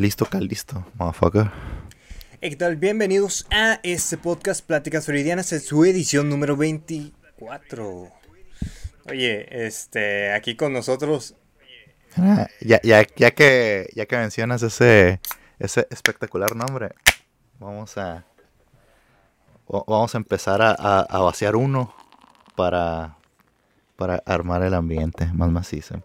Listo, listo, motherfucker. ¿Qué tal? Bienvenidos a este podcast Pláticas Floridianas en su edición número 24. Oye, este, aquí con nosotros. Ah, ya, ya, ya, que, ya que mencionas ese, ese espectacular nombre, vamos a, vamos a empezar a, a vaciar uno para, para armar el ambiente más macizo.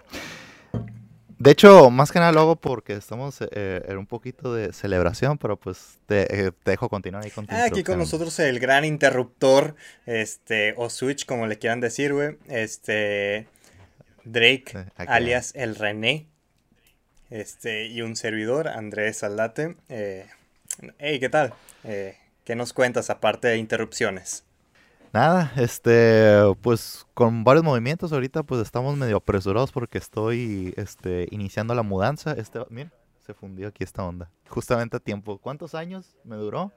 De hecho, más que nada lo hago porque estamos eh, en un poquito de celebración, pero pues te, eh, dejo continuar ahí con ah, Aquí con nosotros el gran interruptor, este, o switch, como le quieran decir, güey. Este, Drake, alias el René. Este, y un servidor, Andrés Aldate. Eh, hey, ¿qué tal? Eh, ¿Qué nos cuentas aparte de interrupciones? Nada, este, pues con varios movimientos ahorita pues estamos medio apresurados porque estoy, este, iniciando la mudanza. Este, mira, se fundió aquí esta onda. Justamente a tiempo. ¿Cuántos años me duró?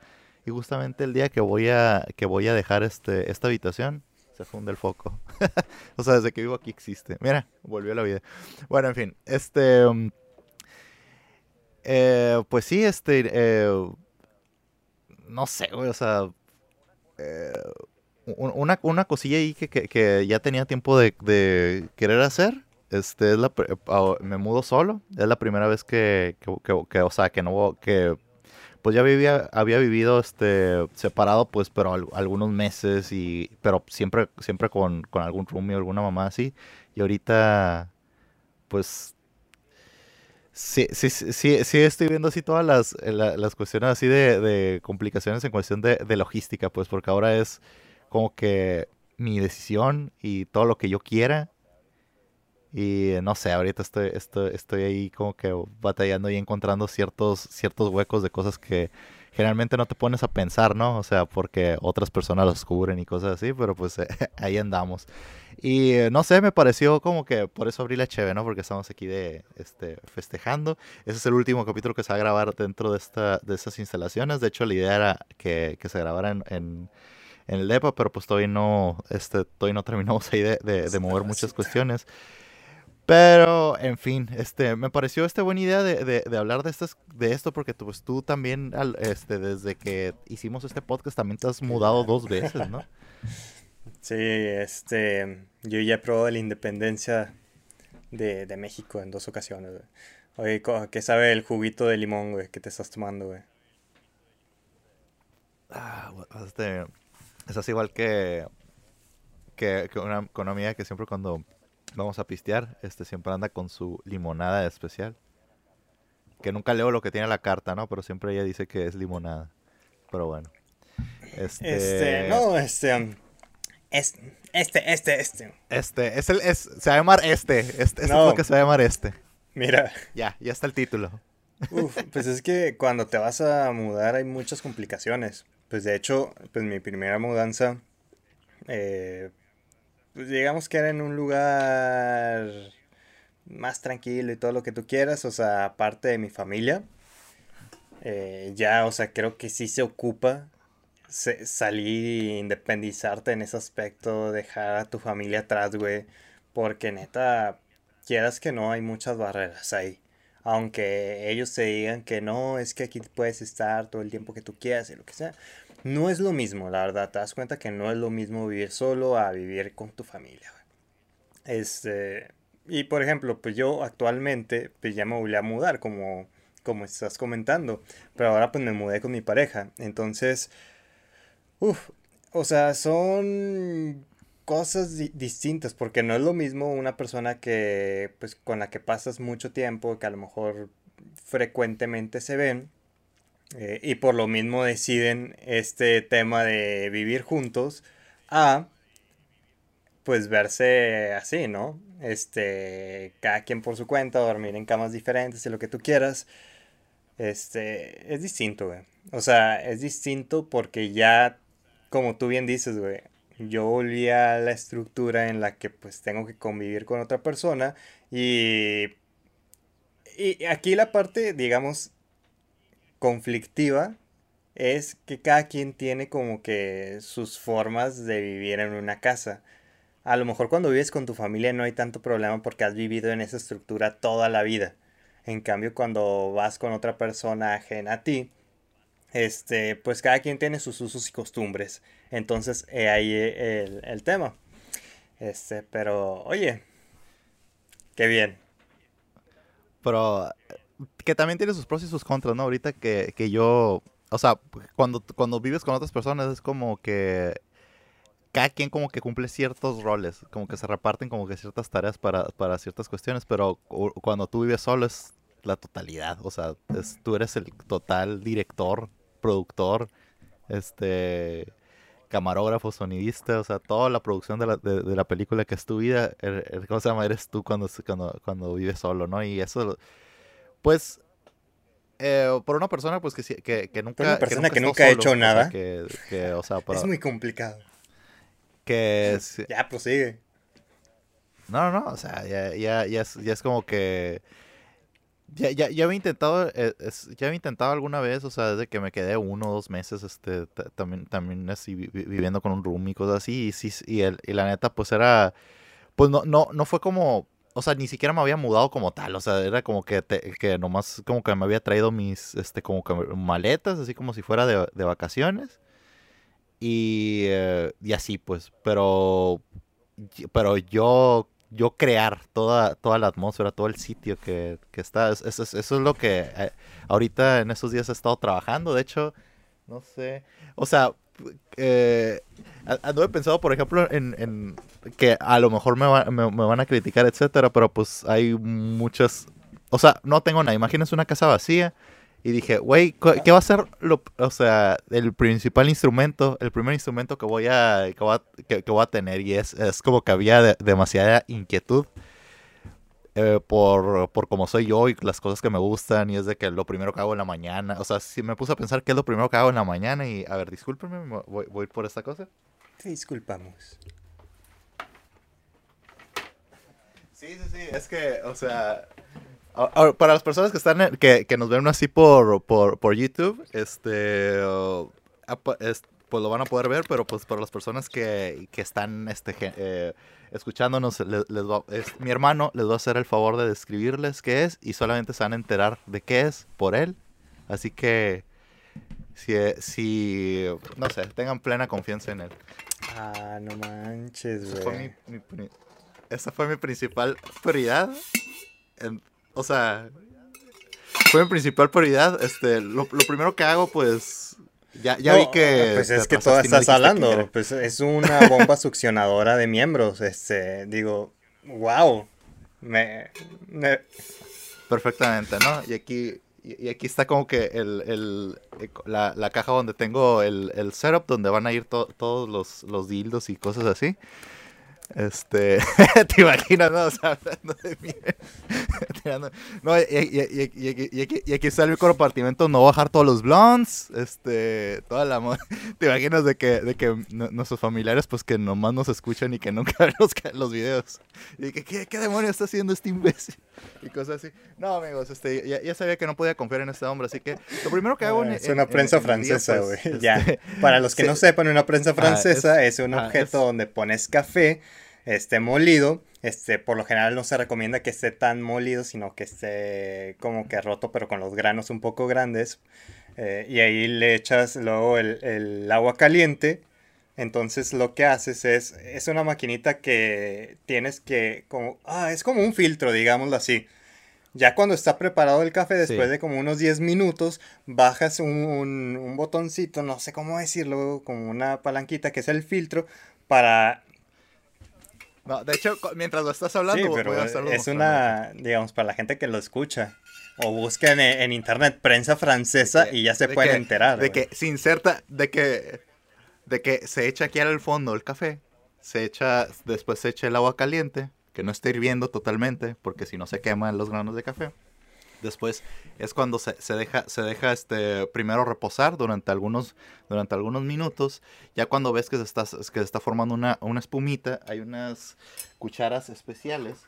Y justamente el día que voy a, que voy a dejar este, esta habitación, se funde el foco. o sea, desde que vivo aquí existe. Mira, volvió la vida. Bueno, en fin, este, um, eh, pues sí, este, eh, no sé, güey, o sea, eh, una, una cosilla ahí que, que, ya tenía tiempo de, de, querer hacer. Este es la ah, me mudo solo. Es la primera vez que, que, o sea, que no que pues ya vivía, había vivido este separado, pues, pero algunos meses y pero siempre siempre con, con algún roomie o alguna mamá así. Y ahorita pues Sí, sí, sí, sí, estoy viendo así todas las, las cuestiones así de, de, complicaciones en cuestión de, de, logística, pues porque ahora es, como que mi decisión y todo lo que yo quiera. Y no sé, ahorita estoy, estoy, estoy ahí como que batallando y encontrando ciertos, ciertos huecos de cosas que generalmente no te pones a pensar, ¿no? O sea, porque otras personas los cubren y cosas así, pero pues ahí andamos. Y eh, no sé, me pareció como que por eso abrí la cheve, ¿no? Porque estamos aquí de este festejando. Ese es el último capítulo que se va a grabar dentro de esta de estas instalaciones. De hecho, la idea era que, que se grabara en el DEPA, pero pues todavía no, este, todavía no terminamos ahí de, de, mover muchas cuestiones. Pero, en fin, este, me pareció esta buena idea de, de, hablar de, estas, de esto porque tú, pues, tú también, este, desde que hicimos este podcast, también te has mudado dos veces, ¿no? Sí, este, yo ya he probado la independencia de, de México en dos ocasiones, Oye, ¿qué sabe el juguito de limón, güey, que te estás tomando, güey? Ah, este, es igual que, que, una, con amiga que siempre cuando vamos a pistear, este siempre anda con su limonada especial. Que nunca leo lo que tiene la carta, ¿no? Pero siempre ella dice que es limonada. Pero bueno. Este, este no, este, este, este, este, este. Este, es el, es, se va a llamar este. Este, este es lo que se va a llamar este. Mira. Ya, ya está el título. Uf, pues es que cuando te vas a mudar hay muchas complicaciones. Pues de hecho, pues mi primera mudanza, eh, pues digamos que era en un lugar más tranquilo y todo lo que tú quieras, o sea, aparte de mi familia. Eh, ya, o sea, creo que sí se ocupa salir e independizarte en ese aspecto, dejar a tu familia atrás, güey. Porque neta, quieras que no, hay muchas barreras ahí. Aunque ellos te digan que no, es que aquí puedes estar todo el tiempo que tú quieras y lo que sea. No es lo mismo, la verdad. Te das cuenta que no es lo mismo vivir solo a vivir con tu familia. Este, y por ejemplo, pues yo actualmente pues ya me voy a mudar, como, como estás comentando. Pero ahora pues me mudé con mi pareja. Entonces, uff, o sea, son cosas distintas, porque no es lo mismo una persona que, pues, con la que pasas mucho tiempo, que a lo mejor frecuentemente se ven, eh, y por lo mismo deciden este tema de vivir juntos, a, pues, verse así, ¿no? Este, cada quien por su cuenta, dormir en camas diferentes y lo que tú quieras. Este, es distinto, güey. O sea, es distinto porque ya, como tú bien dices, güey, yo volví a la estructura en la que pues tengo que convivir con otra persona y, y aquí la parte, digamos, conflictiva es que cada quien tiene como que sus formas de vivir en una casa. A lo mejor cuando vives con tu familia no hay tanto problema porque has vivido en esa estructura toda la vida. En cambio, cuando vas con otra persona ajena a ti, este, pues cada quien tiene sus usos y costumbres. Entonces, ahí el, el tema. Este, pero, oye, qué bien. Pero que también tiene sus pros y sus contras, ¿no? Ahorita que, que yo, o sea, cuando, cuando vives con otras personas es como que cada quien como que cumple ciertos roles, como que se reparten como que ciertas tareas para, para ciertas cuestiones, pero cuando tú vives solo es la totalidad, o sea, es, tú eres el total director, productor, este camarógrafo, sonidista, o sea, toda la producción de la, de, la película que es tu vida, er, er, ¿cómo se llama? Eres tú cuando, cuando, cuando vives solo, ¿no? Y eso, pues, eh, por una persona pues que, que, que nunca... una persona que nunca, ha hecho nada. que, o sea, Es muy complicado. Que. Ya, prosigue. No, no, no, o sea, ya, ya, ya, es, ya es como que ya, ya, ya había intentado, eh, ya había intentado alguna vez, o sea, desde que me quedé uno o dos meses, este, también, también así viviendo con un room y cosas así, y sí, y, el, y la neta, pues era, pues no, no, no fue como, o sea, ni siquiera me había mudado como tal, o sea, era como que, que nomás, como que me había traído mis, este, como que maletas, así como si fuera de, de vacaciones, y, eh, y así, pues, pero, pero yo yo crear toda, toda la atmósfera, todo el sitio que, está. Eso, es lo que eh, ahorita en estos días he estado trabajando. De hecho, no sé. O sea, eh, anduve pensado, por ejemplo, en, que a lo mejor me, me, van a criticar, etcétera, pero pues hay muchas. O sea, no tengo nada. Imagínense una casa vacía y dije, güey, ¿qué va a ser lo, o sea, el principal instrumento, el primer instrumento que voy a, que voy a, que, voy a tener? Y es, es como que había demasiada inquietud eh, por, por cómo soy yo y las cosas que me gustan. Y es de que lo primero que hago en la mañana, o sea, si me puse a pensar qué es lo primero que hago en la mañana y, a ver, discúlpenme, voy, voy por esta cosa. Te disculpamos. Sí, sí, sí, es que, o sea, para las personas que están que, que, nos ven así por, por, por YouTube, este pues lo van a poder ver, pero pues para las personas que, que están este, eh, escuchándonos, les, va, mi hermano les va a hacer el favor de describirles qué es y solamente se van a enterar de qué es por él. Así que si, si no sé, tengan plena confianza en él. Ah, no manches, güey. Esa fue mi principal prioridad. En, o sea, fue mi principal prioridad. Este, lo, primero que hago, pues, ya, ya vi que... Pues es que todo estás hablando, pues es una bomba succionadora de miembros, este, digo, wow, me, Perfectamente, ¿no? Y aquí, y aquí está como que el, el, la, la, caja donde tengo el, el setup, donde van a ir todos los, los dildos y cosas así. Este, te imaginas, ¿no? O sea, hablando de mí. no, y, y, y, y, aquí está el compartimento, no bajar todos los blondes, este, toda la te imaginas de que, de que nuestros familiares, pues que nomás nos escuchan y que nunca ven los, los videos. Y que, ¿qué, ¿qué demonio está haciendo este imbécil? Y cosas así. No, amigos, este, ya, ya, sabía que no podía confiar en este hombre, así que lo primero que hago... es una prensa francesa, pues, güey. ya. Este, Para los que no sepan, una prensa ah, francesa es, un ah, objeto donde pones café este molido. Este, por lo general no se recomienda que esté tan molido, sino que esté como que roto, pero con los granos un poco grandes. Eh, y ahí le echas luego el, el, agua caliente. Entonces lo que haces es, es una maquinita que tienes que, como, ah, es como un filtro, digámoslo así. Ya cuando está preparado el café, después de como unos 10 minutos, bajas un, un, un, botoncito, no sé cómo decirlo, como una palanquita que es el filtro, para no, de hecho, mientras lo estás hablando, voy a es una, digamos, para la gente que lo escucha. O busquen en, internet prensa francesa y ya se pueden enterar. De que se inserta, de que, de que se echa aquí al fondo el café, se echa, después se echa el agua caliente, que no esté hirviendo totalmente, porque si no se queman los granos de café. Después es cuando se, deja, se deja este, primero reposar durante algunos, durante algunos minutos. Ya cuando ves que se está, que se está formando una, una espumita, hay unas cucharas especiales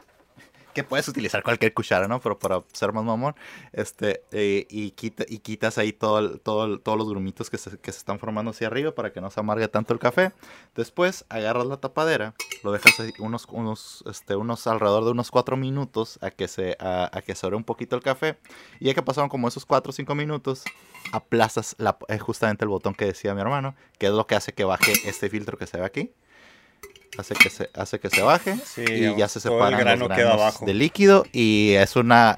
que puedes utilizar cualquier cuchara, ¿no? Pero para ser más mamón, este, eh, y, quita, y quitas ahí todo, todo, todos los grumitos que se, que se están formando hacia arriba para que no se amargue tanto el café. Después agarras la tapadera, lo dejas ahí unos, unos, este, unos alrededor de unos 4 minutos a que se, a, a que se ore un poquito el café. Y ya que pasaron como esos 4 o 5 minutos, aplazas la, eh, justamente el botón que decía mi hermano, que es lo que hace que baje este filtro que se ve aquí hace que se, hace que se baje y ya se separan los granos de líquido y es una,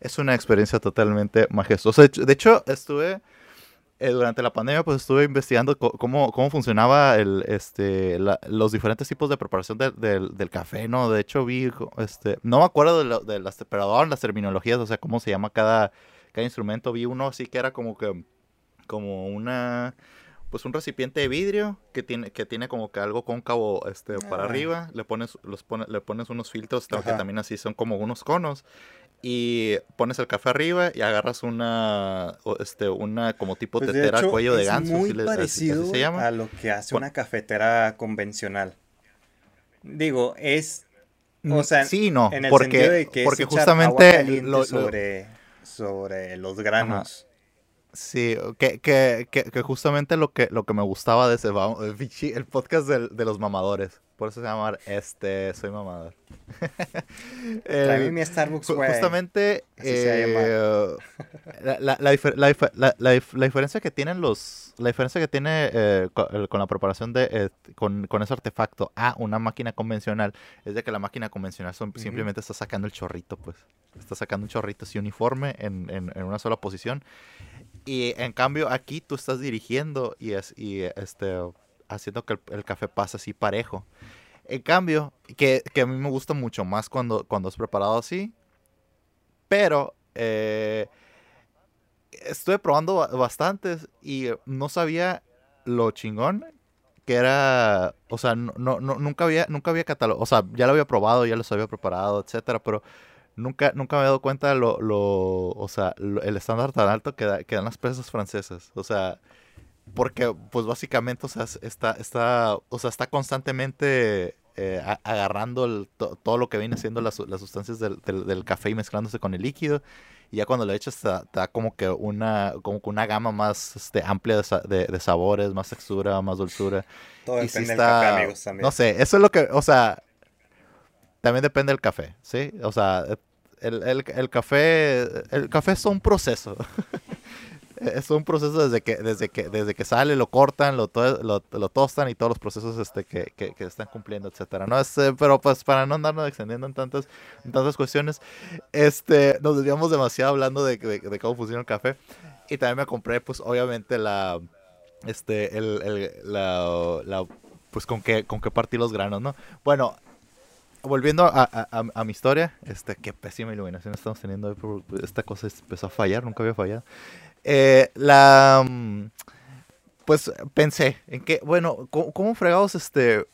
es una experiencia totalmente majestuosa. De hecho, estuve, eh, durante la pandemia, pues estuve investigando cómo, cómo funcionaba el, este, los diferentes tipos de preparación del café, ¿no? De hecho, vi, este, no me acuerdo de, de las, pero las terminologías, o sea, cómo se llama cada, cada instrumento. Vi uno así que era como que, como una pues un recipiente de vidrio que tiene, que tiene como que algo cóncavo este, para ah. arriba, le pones, los le pones unos filtros que también así son como unos conos y pones el café arriba y agarras una este una como tipo pues tetera cuello de ganso muy parecido se llama. a lo que hace una cafetera convencional digo es o mm, sea sí no en el porque sentido de que porque justamente sobre sobre los granos Sí, que, que, que, justamente lo que, lo que me gustaba de ese el podcast de, de los mamadores. Por eso se llama este Soy Mamador. Trae mi Starbucks, güey. Justamente eh, la, la, la, la, diferencia que tienen los. La diferencia que tiene eh, con, la preparación de eh, con, con, ese artefacto a una máquina convencional es de que la máquina convencional simplemente está sacando el chorrito, pues. Está sacando un chorrito así uniforme en, en, en una sola posición. Y en cambio aquí tú estás dirigiendo y, es, y este, haciendo que el, café pase así parejo. En cambio, que, que, a mí me gusta mucho más cuando, cuando es preparado así. Pero eh, estuve probando bastantes y no sabía lo chingón que era, o sea, no, no, nunca había, nunca había catalogado, o sea, ya lo había probado, ya los había preparado, etcétera, pero nunca, nunca me he dado cuenta de lo, lo o sea, el estándar tan alto que, da, que dan las presas francesas. O sea, porque, pues básicamente, o sea, está, está, o sea, está constantemente eh, agarrando todo lo que viene siendo las, las sustancias del, del, café y mezclándose con el líquido. Y ya cuando lo echas, te, da como que una, como que una gama más este, amplia de, de, sabores, más textura, más dulzura. Todo y depende está, del café, amigos, también. No sé, eso es lo que, o sea, también depende del café, ¿sí? O sea, el, el, el café, el café es un proceso. es un proceso desde que, desde que, desde que sale, lo cortan, lo, lo, lo tostan y todos los procesos este, que, que, están cumpliendo, etcétera, ¿no? Este, pero pues para no andarnos extendiendo en tantas, en tantas cuestiones, este, nos desviamos demasiado hablando de, de, cómo funciona el café. Y también me compré, pues, obviamente, la, este, el, el la, pues, con qué, con qué partir los granos, ¿no? Bueno, volviendo a, mi historia, este, qué pésima iluminación estamos teniendo. Esta cosa empezó a fallar, nunca había fallado. Eh, la. Mm, pues pensé en que, bueno, ¿cómo, cómo fregados este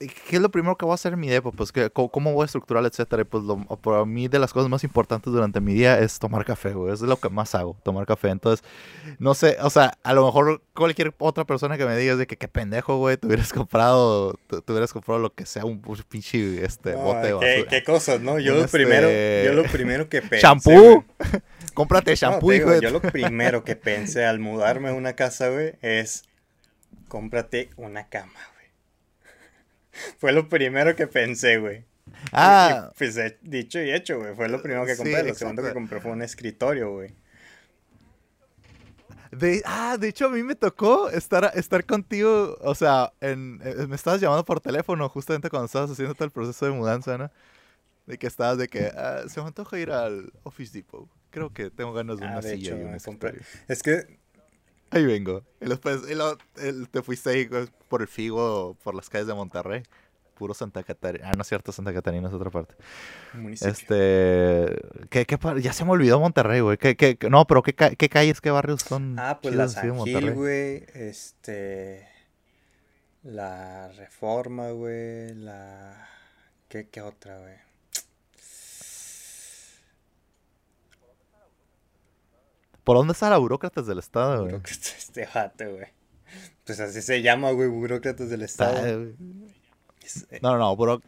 ¿Qué es lo primero que voy a hacer en mi día? Pues, que, ¿cómo voy a estructurar, etcétera? pues, lo, para mí, de las cosas más importantes durante mi día es tomar café, güey. Es lo que más hago, tomar café. Entonces, no sé, o sea, a lo mejor cualquier otra persona que me diga de que qué pendejo, güey, te hubieras comprado, te, hubieras comprado lo que sea, un pinche este, bote de basura. ¿qué, cosas, ¿no? Yo lo, este primero, yo lo primero que pensé. ¡Shampoo! Cómprate shampoo, hijo Yo lo primero que pensé al mudarme a una casa, güey, es cómprate una cama, fue lo primero que pensé, güey. Ah. pues dicho y hecho, güey. Fue lo primero que compré. lo segundo que compré fue un escritorio, güey. De, ah, de hecho a mí me tocó estar, estar contigo, o sea, en, eh, me estabas llamando por teléfono justamente cuando estabas haciendo todo el proceso de mudanza, ¿no? De que estabas de que ah, se me antoja ir al Office Depot. Creo que tengo ganas de ah, una silla y un escritorio. Es que Ahí vengo. Y después te fuiste ahí pues, por el Figo, por las calles de Monterrey. Puro Santa Catarina. Ah, no es cierto, Santa Catarina es otra parte. Municipio. Este. ¿qué, qué, ya se me olvidó Monterrey, güey. ¿Qué, qué, no, pero ¿qué, ¿qué, calles, qué barrios son? Ah, pues la San Gil, güey. Este. La Reforma, güey. La. ¿Qué, qué otra, güey? ¿Por dónde está la burócratas del Estado, güey? este jato, güey. Pues así se llama, güey, burócratas del Estado. no, no, no,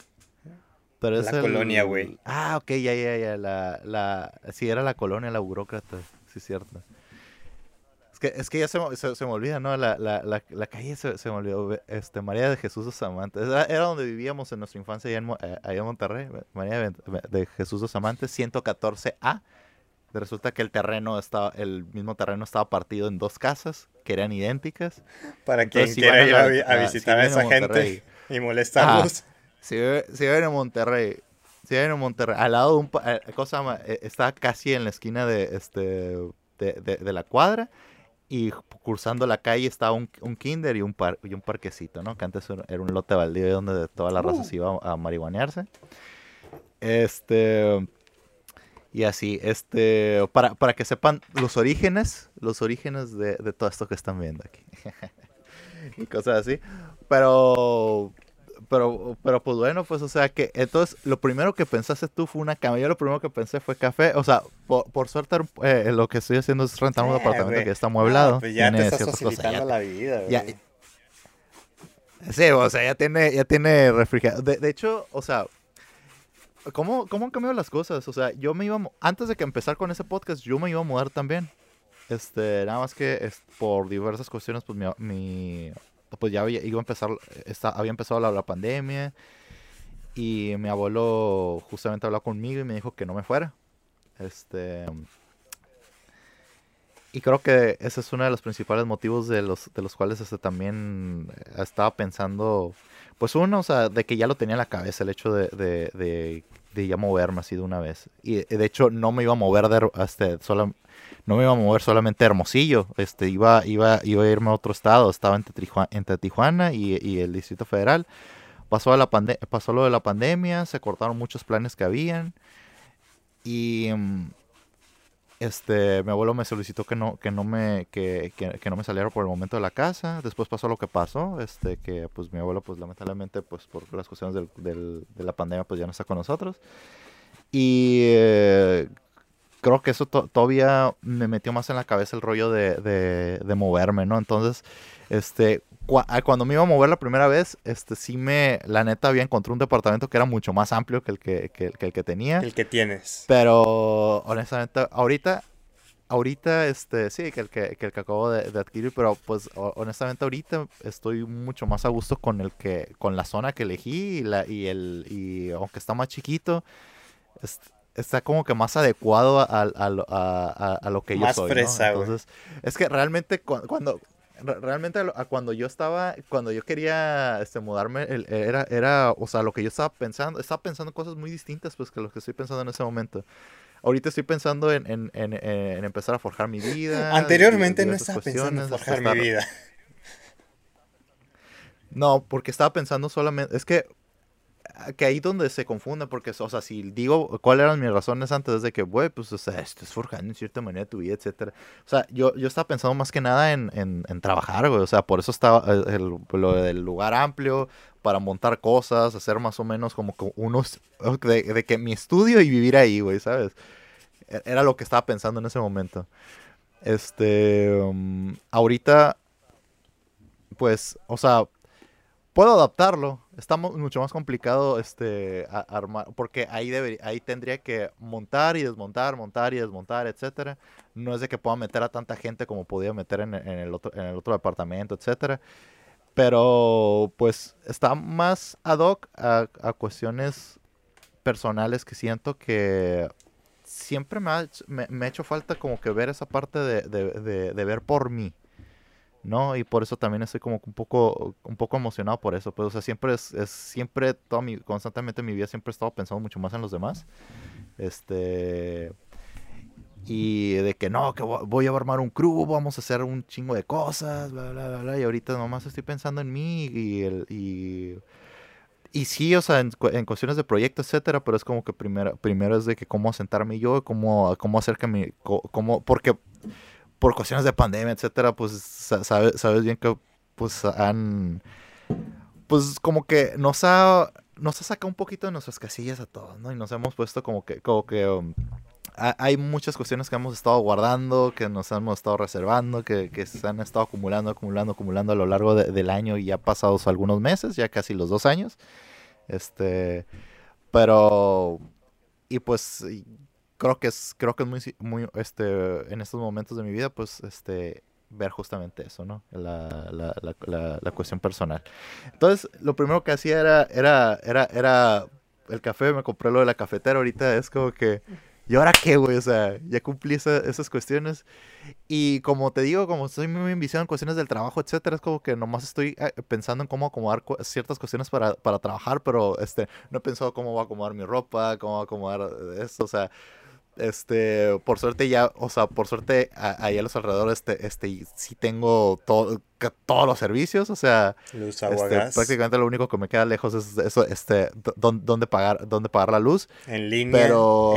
Pero es La colonia, güey. Ah, ok, ya, ya, ya. La, la... Sí, era la colonia, la burócrata. Sí, cierto. Es que, es que ya se, me- se, se me olvida, ¿no? La, la, la, la calle se, se me olvidó. Este, María de Jesús dos Amantes. Era, era donde vivíamos en nuestra infancia allá en, eh, allá en Monterrey. María de, de Jesús dos Amantes, 114A. Resulta que el terreno estaba, el mismo terreno estaba partido en dos casas que eran idénticas. Para quien Entonces, si quiera a ir a, vi- a ah, si visitar a a esa gente y molestarlos. Si vive- si viven en Monterrey, si viven en Monterrey, al lado de un, eh, cosa? Eh, está casi en la esquina de este de, de- de la cuadra y cruzando la calle está un, un kinder y un par, y un parquecito, ¿no? Que antes era un lote baldío donde toda la raza Uh. se iba a marihuanearse. Este y así, este para, para que sepan los orígenes, los orígenes de, de todo esto que están viendo aquí. y cosas así. Pero pero, pero pues bueno, pues o sea que entonces lo primero que pensaste tú fue una cama. Yo lo primero que pensé fue café. O sea, por, por suerte eh, lo que estoy haciendo es rentar un Eh, departamento güey. que está amueblado. Ah, pues ya te tiene estás ciertas cosas, facilitando ya- la vida, ya-. Sí, o sea, ya tiene, ya tiene refrigerador. De, de hecho, o sea, ¿cómo, ¿cómo han cambiado las cosas? O sea, yo me iba, antes de que empezar con ese podcast, yo me iba a mudar también. Este, nada más que por diversas cuestiones, pues mi, mi- pues ya había, iba a empezar, había empezado la, la pandemia y mi abuelo justamente habló conmigo y me dijo que no me fuera. Este, y creo que ese es uno de los principales motivos de los, de los cuales este, también eh, estaba pensando, pues uno, o sea, de que ya lo tenía en la cabeza el hecho de, de, de, de ya moverme así de una vez. Y eh, de hecho no me iba a mover de, este, sola- no me iba a mover solamente a Hermosillo, este, iba, iba, iba a irme a otro estado, estaba entre, Trijua- entre Tijuana y, y el Distrito Federal. Pasó, la pande- pasó lo de la pandemia, se cortaron muchos planes que habían y... mm, este, mi abuelo me solicitó que no, que no me, que, que, que no me saliera por el momento de la casa. Después pasó lo que pasó, este, que pues mi abuelo, pues lamentablemente, pues por las cuestiones del, de la pandemia, pues ya no está con nosotros. Y eh, creo que eso to- todavía me metió más en la cabeza el rollo de, de, de moverme, ¿no? Entonces, este, ah, cuando me iba a mover la primera vez, este, sí me, la neta, había encontrado un departamento que era mucho más amplio que el que, que, que el que tenía. El que tienes. Pero honestamente, ahorita, ahorita, este, sí, que el que, que el que acabo de, de adquirir, pero pues ho- honestamente ahorita estoy mucho más a gusto con el que, con la zona que elegí y la, y el, y aunque está más chiquito, es- está como que más adecuado a, a- a lo- a- lo que yo Más soy, ¿no? fresa, güey. Entonces, es que realmente cu- cuando, realmente a cuando yo estaba, cuando yo quería este, mudarme, el- era, era, o sea, lo que yo estaba pensando, estaba pensando cosas muy distintas pues que lo que estoy pensando en ese momento. Ahorita estoy pensando en, en, en, en empezar a forjar mi vida. Anteriormente no estaba pensando en forjar mi vida. No, porque estaba pensando solamente, es que que ahí donde se confunde, porque, o sea, si digo cuáles eran mis razones antes es de que, güey, pues, o sea, estás forjando en cierta manera tu vida, etcétera. O sea, yo, yo estaba pensando más que nada en, en, trabajar, güey, o sea, por eso estaba eh, el, lo del lugar amplio, para montar cosas, hacer más o menos como que unos, de, que mi estudio y vivir ahí, güey, ¿sabes? E- Era lo que estaba pensando en ese momento. Este, um, ahorita, pues, o sea, puedo adaptarlo. Está mu- mucho más complicado este armar porque ahí ahí tendría que montar y desmontar, montar y desmontar, etcétera. No es de que pueda meter a tanta gente como podía meter en, en el otro en el otro departamento, etcétera. Pero pues está más ad hoc a, a cuestiones personales que siento que siempre me ha, me, me ha hecho falta como que ver esa parte de- de- de ver por mí. ¿No? Y por eso también estoy como un poco, un poco emocionado por eso. Pues, o sea, siempre es, es siempre, toda mi, constantemente en mi vida siempre he estado pensando mucho más en los demás. Este... Y de que no, que vo- voy a armar un crew, vamos a hacer un chingo de cosas, bla, bla, bla, bla. Y ahorita nomás estoy pensando en mí y el... Y, y sí, o sea, en, en cuestiones de proyecto, etcétera, pero es como que primero, primero es de que cómo sentarme yo, cómo, cómo hacer que mi, cómo, porque por cuestiones de pandemia, etcétera, pues sa- sabes, sabes bien que pues han pues como que nos ha nos ha sacado un poquito de nuestras casillas a todos, ¿no? Y nos hemos puesto como que como que um, ha- hay muchas cuestiones que hemos estado guardando, que nos hemos estado reservando, que, que se han estado acumulando, acumulando, acumulando a lo largo de- del año y ya pasados algunos meses, ya casi los dos años. Este, pero, y pues, creo que es, creo que es muy, muy, este, en estos momentos de mi vida, pues, este, ver justamente eso, ¿no? La, la, la, la, cuestión personal. Entonces, lo primero que hacía era, era, era, era el café, me compré lo de la cafetera, ahorita es como que ¿Y ahora qué, güey? O sea, ya cumplí esas cuestiones. Y como te digo, como estoy muy enviciado en cuestiones del trabajo, etcétera, es como que nomás estoy eh, pensando en cómo acomodar ciertas cuestiones para, para, trabajar, pero este, no he pensado cómo voy a acomodar mi ropa, cómo voy a acomodar esto, o sea, este, por suerte ya, o sea, por suerte ahí a los alrededores, este, este, sí tengo todo, todos los servicios, o sea, este, prácticamente lo único que me queda lejos es eso, este, dónde pagar, dónde pagar la luz. En línea, pero,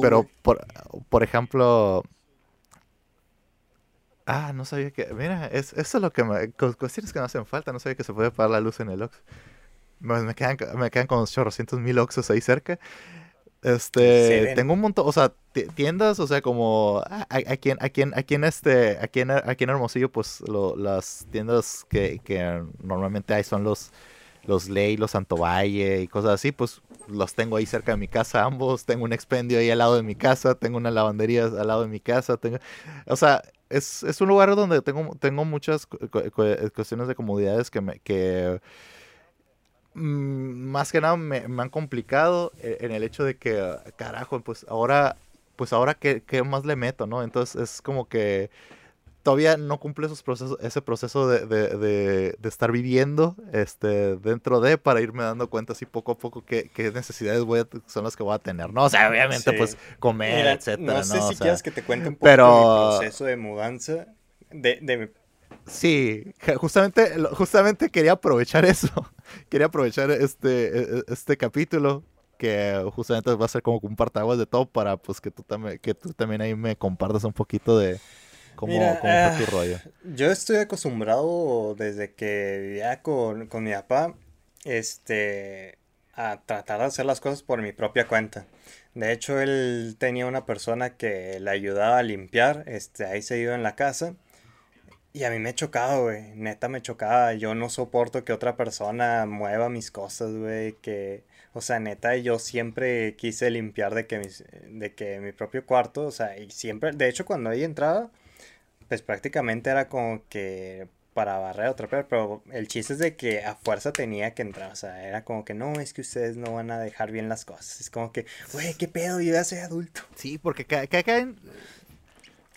pero por, por ejemplo, ah, no sabía que, mira, es, eso es lo que me, cuestiones que me hacen falta, no sabía que se puede pagar la luz en el Ox. Me, quedan, me quedan como chorrocientos mil Oxos ahí cerca. Este, tengo un montón, o sea, tiendas, o sea, como aquí, aquí, aquí en este, aquí en, aquí en Hermosillo, pues las tiendas que, que, normalmente hay son los, los Ley, los Santo Valle y cosas así, pues los tengo ahí cerca de mi casa ambos, tengo un expendio ahí al lado de mi casa, tengo una lavandería al lado de mi casa, tengo, o sea, es, es un lugar donde tengo, tengo muchas cuestiones de comodidades que me, que más que nada me, han complicado eh, en el hecho de que, carajo, pues ahora, pues ahora qué, más le meto, ¿no? Entonces es como que todavía no cumple esos procesos, ese proceso de, de, de, estar viviendo este, dentro de para irme dando cuenta así poco a poco qué, qué necesidades voy son las que voy a tener, ¿no? O sea, obviamente pues comer, etcétera. No sé si quieres que te cuente un poco pero... el proceso de mudanza. De, de, Sí, justamente, justamente quería aprovechar eso. Quería aprovechar este, e, e, este capítulo que justamente va a ser como un partaguas de todo para pues que tú también que tú también ahí me compartas un poquito de cómo, fue tu ah, rollo. Yo estoy acostumbrado desde que vivía con, con mi papá este a tratar de hacer las cosas por mi propia cuenta. De hecho, él tenía una persona que le ayudaba a limpiar, este, ahí se iba en la casa. Y a mí me chocaba, güey. Neta me chocaba. Yo no soporto que otra persona mueva mis cosas, güey. Que, o sea, neta, yo siempre quise limpiar de que, mis, de que mi propio cuarto, o sea, y siempre, de hecho, cuando ahí entraba, pues prácticamente era como que para barrer otra trapear, pero el chiste es de que a fuerza tenía que entrar, o sea, era como que no, es que ustedes no van a dejar bien las cosas. Es como que, güey, qué pedo, yo ya soy adulto. Sí, porque cada,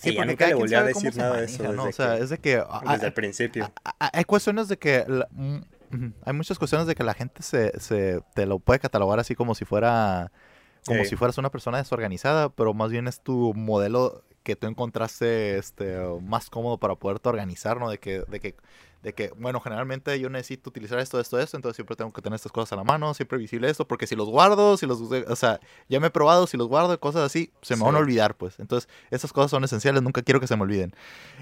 Sí, porque nunca le volví a decir nada de eso. ¿no? O sea, es de que... Desde el principio. Hay cuestiones de que... Mm, hay muchas cuestiones de que la gente se, se te lo puede catalogar así como si fuera... Como si fueras una persona desorganizada, pero más bien es tu modelo que tú encontraste este, más cómodo para poderte organizar, ¿no? De que, de que de que, bueno, generalmente yo necesito utilizar esto, esto, esto, entonces siempre tengo que tener estas cosas a la mano, siempre visible esto, porque si los guardo, si los, o sea, ya me he probado, si los guardo, cosas así, se me van a olvidar, pues. Entonces, esas cosas son esenciales, nunca quiero que se me olviden.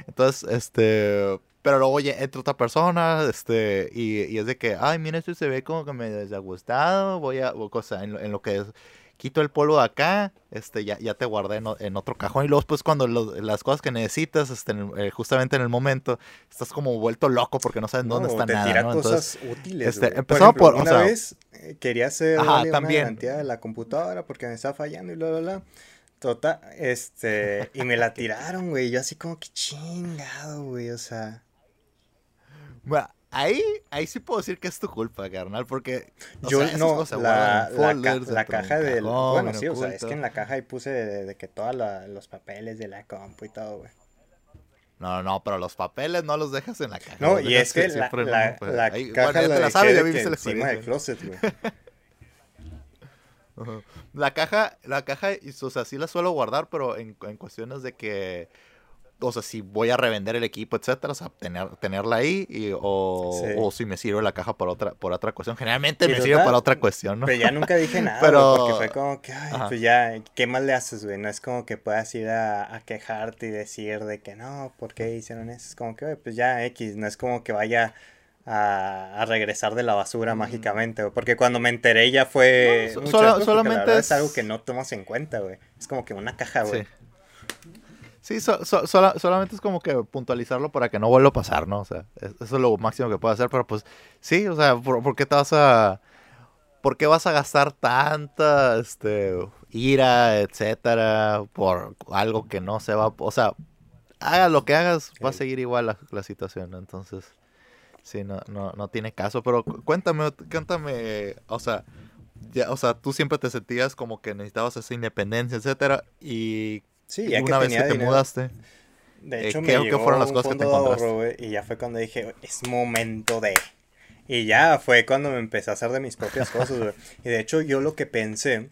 Entonces, este, pero luego ya entra otra persona, este, y, y es de que, ay, mira, esto se ve como que me desagustado, voy a, o cosa, en en lo que es quito el polvo de acá, este, ya, ya te guardé en, otro cajón. Y luego, pues, cuando las cosas que necesitas, este, eh, justamente en el momento, estás como vuelto loco porque no sabes dónde está te nada. Tira cosas útiles. Este, por, una vez eh, quería hacer ajá, también. una de la computadora porque me estaba fallando y bla, bla, bla. Total, este, y me la tiraron, güey. Yo así como que chingado, güey, o sea. Bueno, Ahí, ahí sí puedo decir que es tu culpa, carnal, porque yo no, la, la, caja del, bueno, sí, o sea, es que en la caja ahí puse de, que todos los papeles de la compu y todo, güey. No, no, pero los papeles no los dejas en la caja. No, y es que la, la, la caja la, la sabes, ya viviste la encima del closet, güey. La caja, la caja, o sea, sí la suelo guardar, pero en, en cuestiones de que o sea, si voy a revender el equipo, etcétera, o sea, tener, tenerla ahí y, o, o, si me sirve la caja por otra, por otra cuestión. Generalmente me sirve para otra cuestión, ¿no? Pero ya nunca dije nada, pero... porque fue como que, ay, pues ya, ¿qué más le haces, güey? No es como que puedas ir a, a, quejarte y decir de que no, ¿por qué hicieron eso? Es como que, pues ya X, no es como que vaya a, a regresar de la basura mm. mágicamente, porque cuando me enteré ya fue... solamente es... algo que no tomas en cuenta, güey. Es como que una caja, güey. Sí, sí, o sea, ¿por, qué te vas a... O sea, generalmente, o sea, generalmente es como que puntualizarlo para que no vuelva a pasar, ¿no? O sea, eso es lo máximo que puedo hacer, pero pues sí, o sea, por, por qué te vas a... No ¿no? ¿por qué vas a ¿por qué vas a gastar tanta este, ira, etcétera, por algo que no se va, o sea, haga lo que hagas, va a seguir igual la, la situación, entonces, sí, no, no, no tiene caso, pero cuéntame, cuéntame, o sea, ya, o sea, tú siempre te sentías como que necesitabas esa independencia, etcétera, y sí, ya una que vez que te dinero. mudaste, De Eh, hecho, ¿qué- me qué llegó fueron las un cosas que te de encontraste? ahorro, y ya fue cuando dije, es momento de... Y ya fue cuando me empecé a hacer de mis propias cosas, güey. Y de hecho, yo lo que pensé,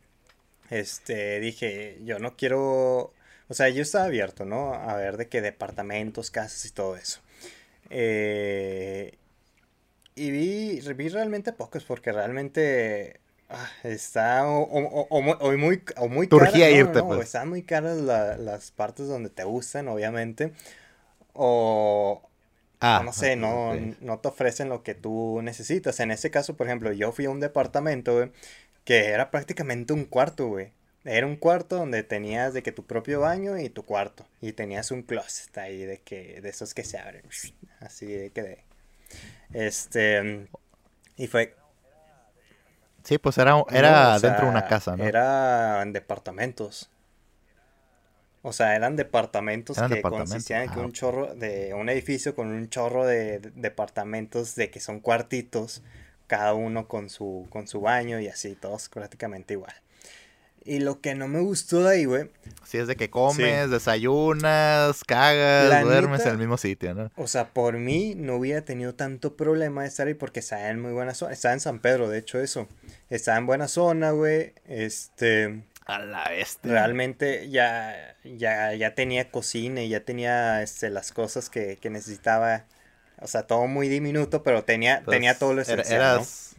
este, dije, yo no quiero... O sea, yo estaba abierto, ¿no? A ver de qué departamentos, casas y todo eso. Eh, y vi, vi realmente pocos, porque realmente ah, está o, o- o- o muy, o muy, cara- no, irte, no, pues. están muy caras la- las partes donde te gustan, obviamente. O, ah, no sé, no, no te ofrecen lo que tú necesitas. En ese caso, por ejemplo, yo fui a un departamento, güey, que era prácticamente un cuarto, güey. Era un cuarto donde tenías de que tu propio baño y tu cuarto. Y tenías un closet ahí de que, de esos que se abren. Así de que de. Este. Y fue. Sí, pues era, era dentro de una casa, ¿no? Eran departamentos. O sea, eran departamentos Eran que departamentos, consistían en que ah, un chorro de un edificio con un chorro de, de- departamentos de que son cuartitos, cada uno con su con su baño y así, todos prácticamente igual. Y lo que no me gustó de ahí, güey, Si es de que comes, desayunas, cagas, La duermes neta- en el mismo sitio, ¿no? o sea, por mí no hubiera tenido tanto problema de estar ahí porque estaba en muy buena zona, estaba en San Pedro, de hecho eso, estaba en buena zona, güey, este, A la bestia. realmente ya, ya, ya tenía cocina y ya tenía este, las cosas que, que necesitaba. O sea, todo muy diminuto, pero tenía, tenía todo lo esencial, era- ¿no? eras,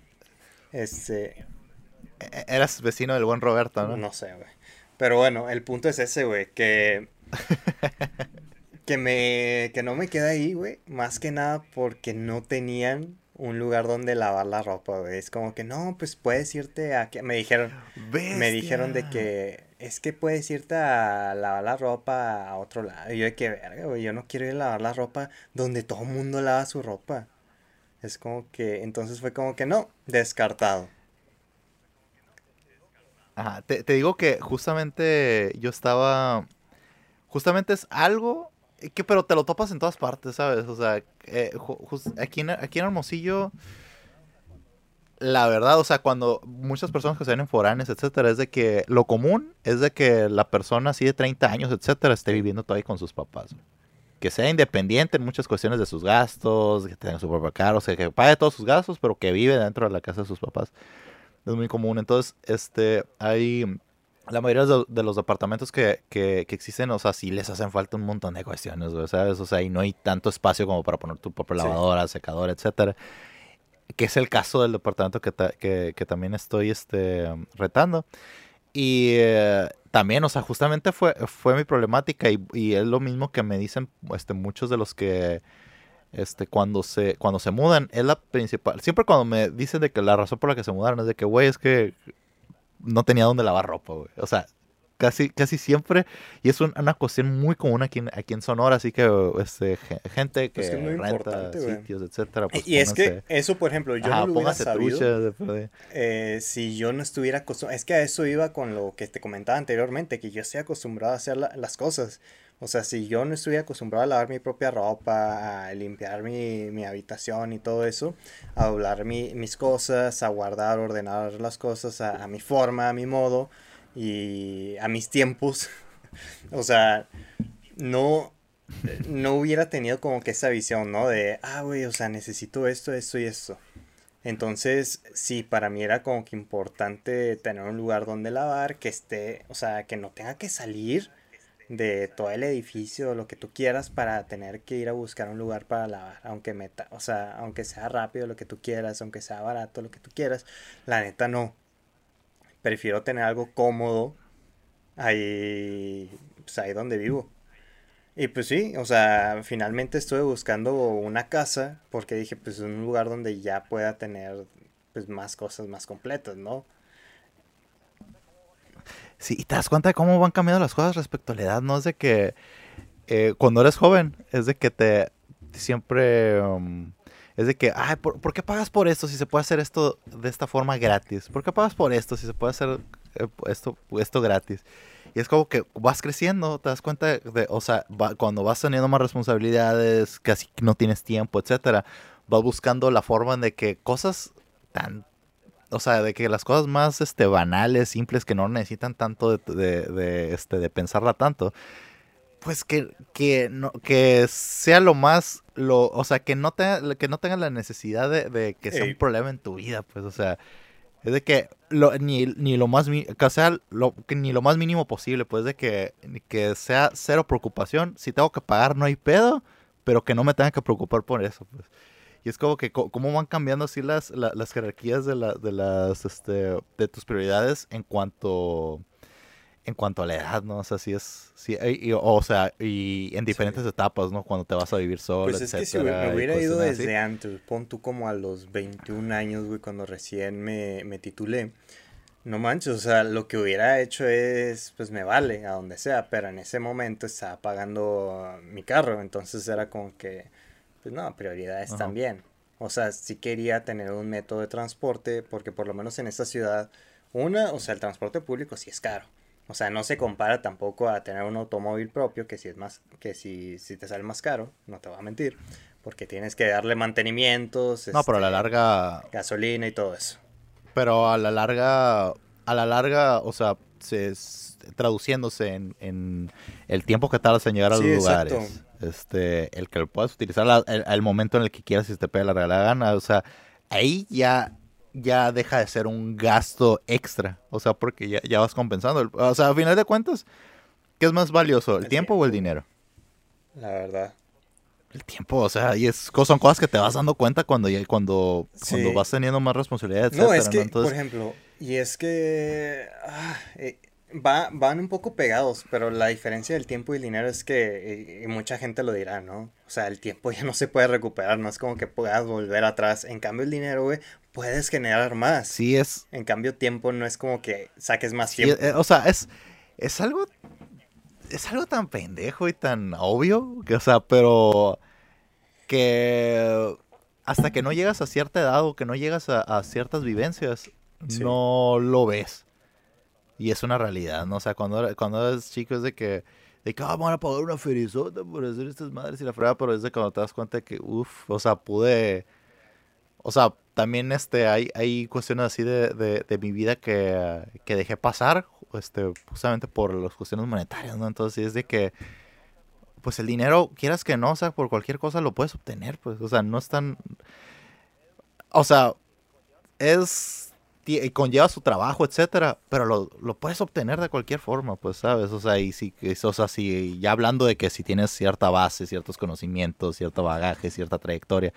Este, eras vecino del buen Roberto, ¿no? no sé, güey. Pero bueno, el punto es ese, güey, que... que me... que no me quedé ahí, güey. Más que nada porque no tenían un lugar donde lavar la ropa, güey. Es como que, no, pues puedes irte a... Me dijeron, Me dijeron de que es que puedes irte a lavar la ropa a otro lado. Y yo de que verga, güey, yo no quiero ir a lavar la ropa donde todo el mundo lava su ropa. Es como que, entonces fue como que no, descartado. Ajá, te, digo que justamente yo estaba. Justamente es algo que, pero te lo topas en todas partes, ¿sabes? O sea, eh, aquí, en, aquí en Hermosillo, la verdad, o sea, cuando muchas personas que se ven en foráneos, etcétera, es de que lo común es de que la persona así de 30 años, etcétera, esté viviendo todavía con sus papás. Que sea independiente en muchas cuestiones de sus gastos, que tenga su propio carro, o sea, que pague todos sus gastos, pero que vive dentro de la casa de sus papás. Es muy común. Entonces, este, hay la mayoría de, los departamentos que, que, que existen, o sea, sí les hacen falta un montón de cuestiones, ¿sabes? O sea, y no hay tanto espacio como para poner tu propia Sí. lavadora, secadora, etcétera. Que es el caso del departamento que, ta- que, que también estoy este, retando. Y eh, también, o sea, justamente fue, fue mi problemática y, y es lo mismo que me dicen este, muchos de los que este, cuando se, cuando se mudan, es la principal. Siempre cuando me dicen de que la razón por la que se mudaron es de que, güey, es que no tenía dónde lavar ropa, güey. O sea, casi, casi siempre. Y es un- una cuestión muy común aquí aquí en Sonora, así que este, ge- gente que Pues que muy renta sitios, etcétera. Pues y es que pónganse- eso, por ejemplo, yo Ajá, no lo hubiera pónganse sabido de eh, si yo no estuviera acostumbrado. Es que a eso iba con lo que te comentaba anteriormente, que yo estoy acostumbrado a hacer la- las cosas. O sea, si yo no estuviera acostumbrado a lavar mi propia ropa, a limpiar mi, mi habitación y todo eso, a doblar mi- mis cosas, a guardar, ordenar las cosas a, mi forma, a mi modo y a mis tiempos. o sea, no, no hubiera tenido como que esa visión, ¿no? De, ah, güey, o sea, necesito esto, esto y esto. Entonces, sí, para mí era como que importante tener un lugar donde lavar, que esté, o sea, que no tenga que salir de todo el edificio lo que tú quieras para tener que ir a buscar un lugar para lavar, aunque meta, o sea, aunque sea rápido lo que tú quieras, aunque sea barato lo que tú quieras, la neta no. Prefiero tener algo cómodo ahí, pues ahí donde vivo. Y pues sí, o sea, finalmente estuve buscando una casa porque dije, pues un lugar donde ya pueda tener pues más cosas más completas, ¿no? Sí, y te das cuenta de cómo van cambiando las cosas respecto a la edad, ¿no? Es de que eh, cuando eres joven, es de que te siempre... um, es de que, ay, ¿por, ¿por, qué pagas por esto si se puede hacer esto de esta forma gratis? ¿Por qué pagas por esto si se puede hacer eh, esto, esto gratis? Y es como que vas creciendo, te das cuenta de, o sea, cuando vas teniendo más responsabilidades, casi no tienes tiempo, etcétera, vas buscando la forma de que cosas tan o sea, de que las cosas más este, banales, simples, que no necesitan tanto de, de, este, de pensarla tanto, pues que, que, no, que sea lo más, lo, o sea, que no, tenga, que no tenga la necesidad de, que sea un problema en tu vida, pues, o sea, es de que lo, ni, ni lo más, que sea lo, que ni lo más mínimo posible, pues, de que, que sea cero preocupación, si tengo que pagar no hay pedo, pero que no me tenga que preocupar por eso, pues. Y es como que cómo van cambiando así las, las, jerarquías de, la, de las este, de tus prioridades en cuanto en cuanto a la edad, ¿no? O sea, sí es, sí, o sea, y en diferentes etapas, ¿no? Cuando te vas a vivir solo, Pues es que si me hubiera ido desde antes, pon tú como a los 21 años, güey, cuando recién me, me titulé, no manches, o sea, lo que hubiera hecho es, pues me vale, a donde sea, pero en ese momento estaba pagando mi carro, entonces era como que pues no, prioridades también. O sea, sí quería tener un método de transporte, porque por lo menos en esta ciudad, una, o sea, el transporte público sí es caro. O sea, no se compara tampoco a tener un automóvil propio, que si es más, que si, si te sale más caro, no te voy a mentir, porque tienes que darle mantenimientos. No, pero a la este, larga. Gasolina y todo eso. Pero a la larga, a la larga, o sea, se, traduciéndose en, en, el tiempo que tardas en llegar a los lugares este, el que lo puedas utilizar al, momento en el que quieras y te pega la regalada gana, o sea, ahí ya, ya deja de ser un gasto extra, o sea, porque ya, ya vas compensando, o sea, a final de cuentas, ¿qué es más valioso, el, tiempo, o el dinero? La verdad. El tiempo, o sea, y es, son cosas que te vas dando cuenta cuando, cuando, cuando vas teniendo más responsabilidades. No, es que, por ejemplo, y es que ah, eh, Va, van un poco pegados, pero la diferencia del tiempo y el dinero es que, y mucha gente lo dirá, ¿no? O sea, el tiempo ya no se puede recuperar, no es como que puedas volver atrás. En cambio, el dinero, güey, puedes generar más. Sí, es. En cambio, tiempo no es como que saques más tiempo. Eh, o sea, es, es algo. Es algo tan pendejo y tan obvio, que, o sea, pero. Que. Hasta que no llegas a cierta edad o que no llegas a, ciertas vivencias, no lo ves. Y es una realidad, ¿no? O sea, cuando, cuando eres chico es de que, de que, ah, a pagar una ferizota por hacer estas madres y la fregada, pero es de cuando te das cuenta que, uff, o sea, pude, o sea, también este, hay, hay cuestiones así de, de, mi vida que, que, dejé pasar, este, justamente por las cuestiones monetarias, ¿no? Entonces, es de que, pues el dinero, quieras que no, o sea, por cualquier cosa lo puedes obtener, pues, o sea, no es tan, o sea, es conlleva su trabajo, etcétera, pero lo, lo, puedes obtener de cualquier forma, pues, ¿sabes? O sea, y si, o sea, ya hablando de que si tienes cierta base, ciertos conocimientos, cierto bagaje, cierta trayectoria,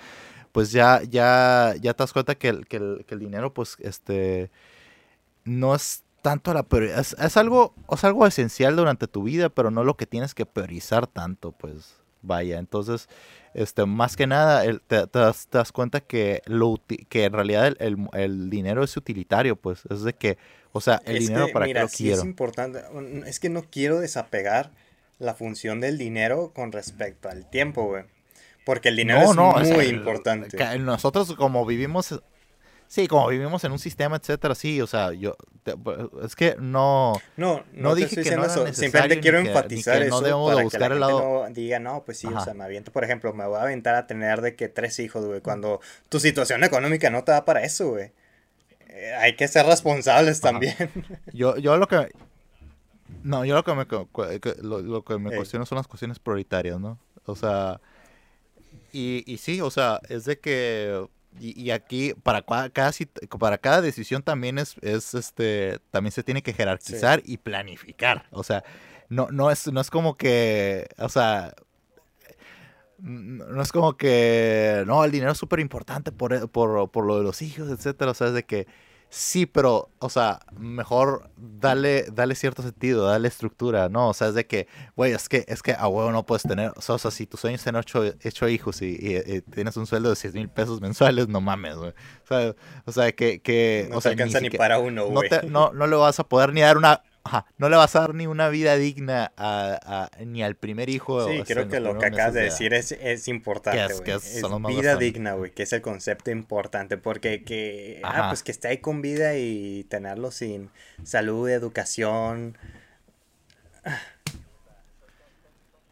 pues ya, ya, ya te das cuenta que el, que el, dinero, pues, este, no es tanto la prioridad, es, algo, o sea, algo esencial durante tu vida, pero no lo que tienes que priorizar tanto, pues, vaya, entonces, este, más que nada, te, das, cuenta que, lo, que en realidad el, dinero es utilitario, pues, es de que, o sea, el dinero para qué lo quiero. es importante, es que no quiero desapegar la función del dinero con respecto al tiempo, güey. Porque el dinero es muy importante. nosotros como vivimos Sí, como vivimos en un sistema, etcétera, sí, o sea, yo es que no no no, dije que no eso. simplemente quiero enfatizar eso no para buscar que la el lado... no diga, no, pues sí, o sea, me aviento, por ejemplo, me voy a aventar a tener de que tres hijos, güey, cuando tu situación económica no te da para eso, güey. Eh, hay que ser responsables también. Yo yo lo que no, yo lo que me lo, que me cuestiono son las cuestiones prioritarias, ¿no? O sea, y, y sí, o sea, es de que y, aquí para cada, para cada decisión también es, es este también se tiene que jerarquizar y planificar. O sea, no, no es, no es como que, o sea, no es como que, no, el dinero es súper importante por, por, por, lo de los hijos, etcétera. O sea, es de que Sí, pero, o sea, mejor dale, dale cierto sentido, dale estructura, ¿no? O sea, es de que, güey, es que, es que a huevo no puedes tener, o sea, si tus sueños tener ocho, hecho hijos y, tienes un sueldo de 6 mil pesos mensuales, no mames, güey. O sea, o sea que, que no o sea, alcanza ni, para uno, güey. No, no, no le vas a poder ni dar una, Ajá, no le vas a dar ni una vida digna a, ni al primer hijo. Sí, creo que lo que acabas de decir es, es importante, güey. Es, vida digna, güey, que es el concepto importante, porque que, ah, pues que esté ahí con vida y tenerlo sin salud, educación.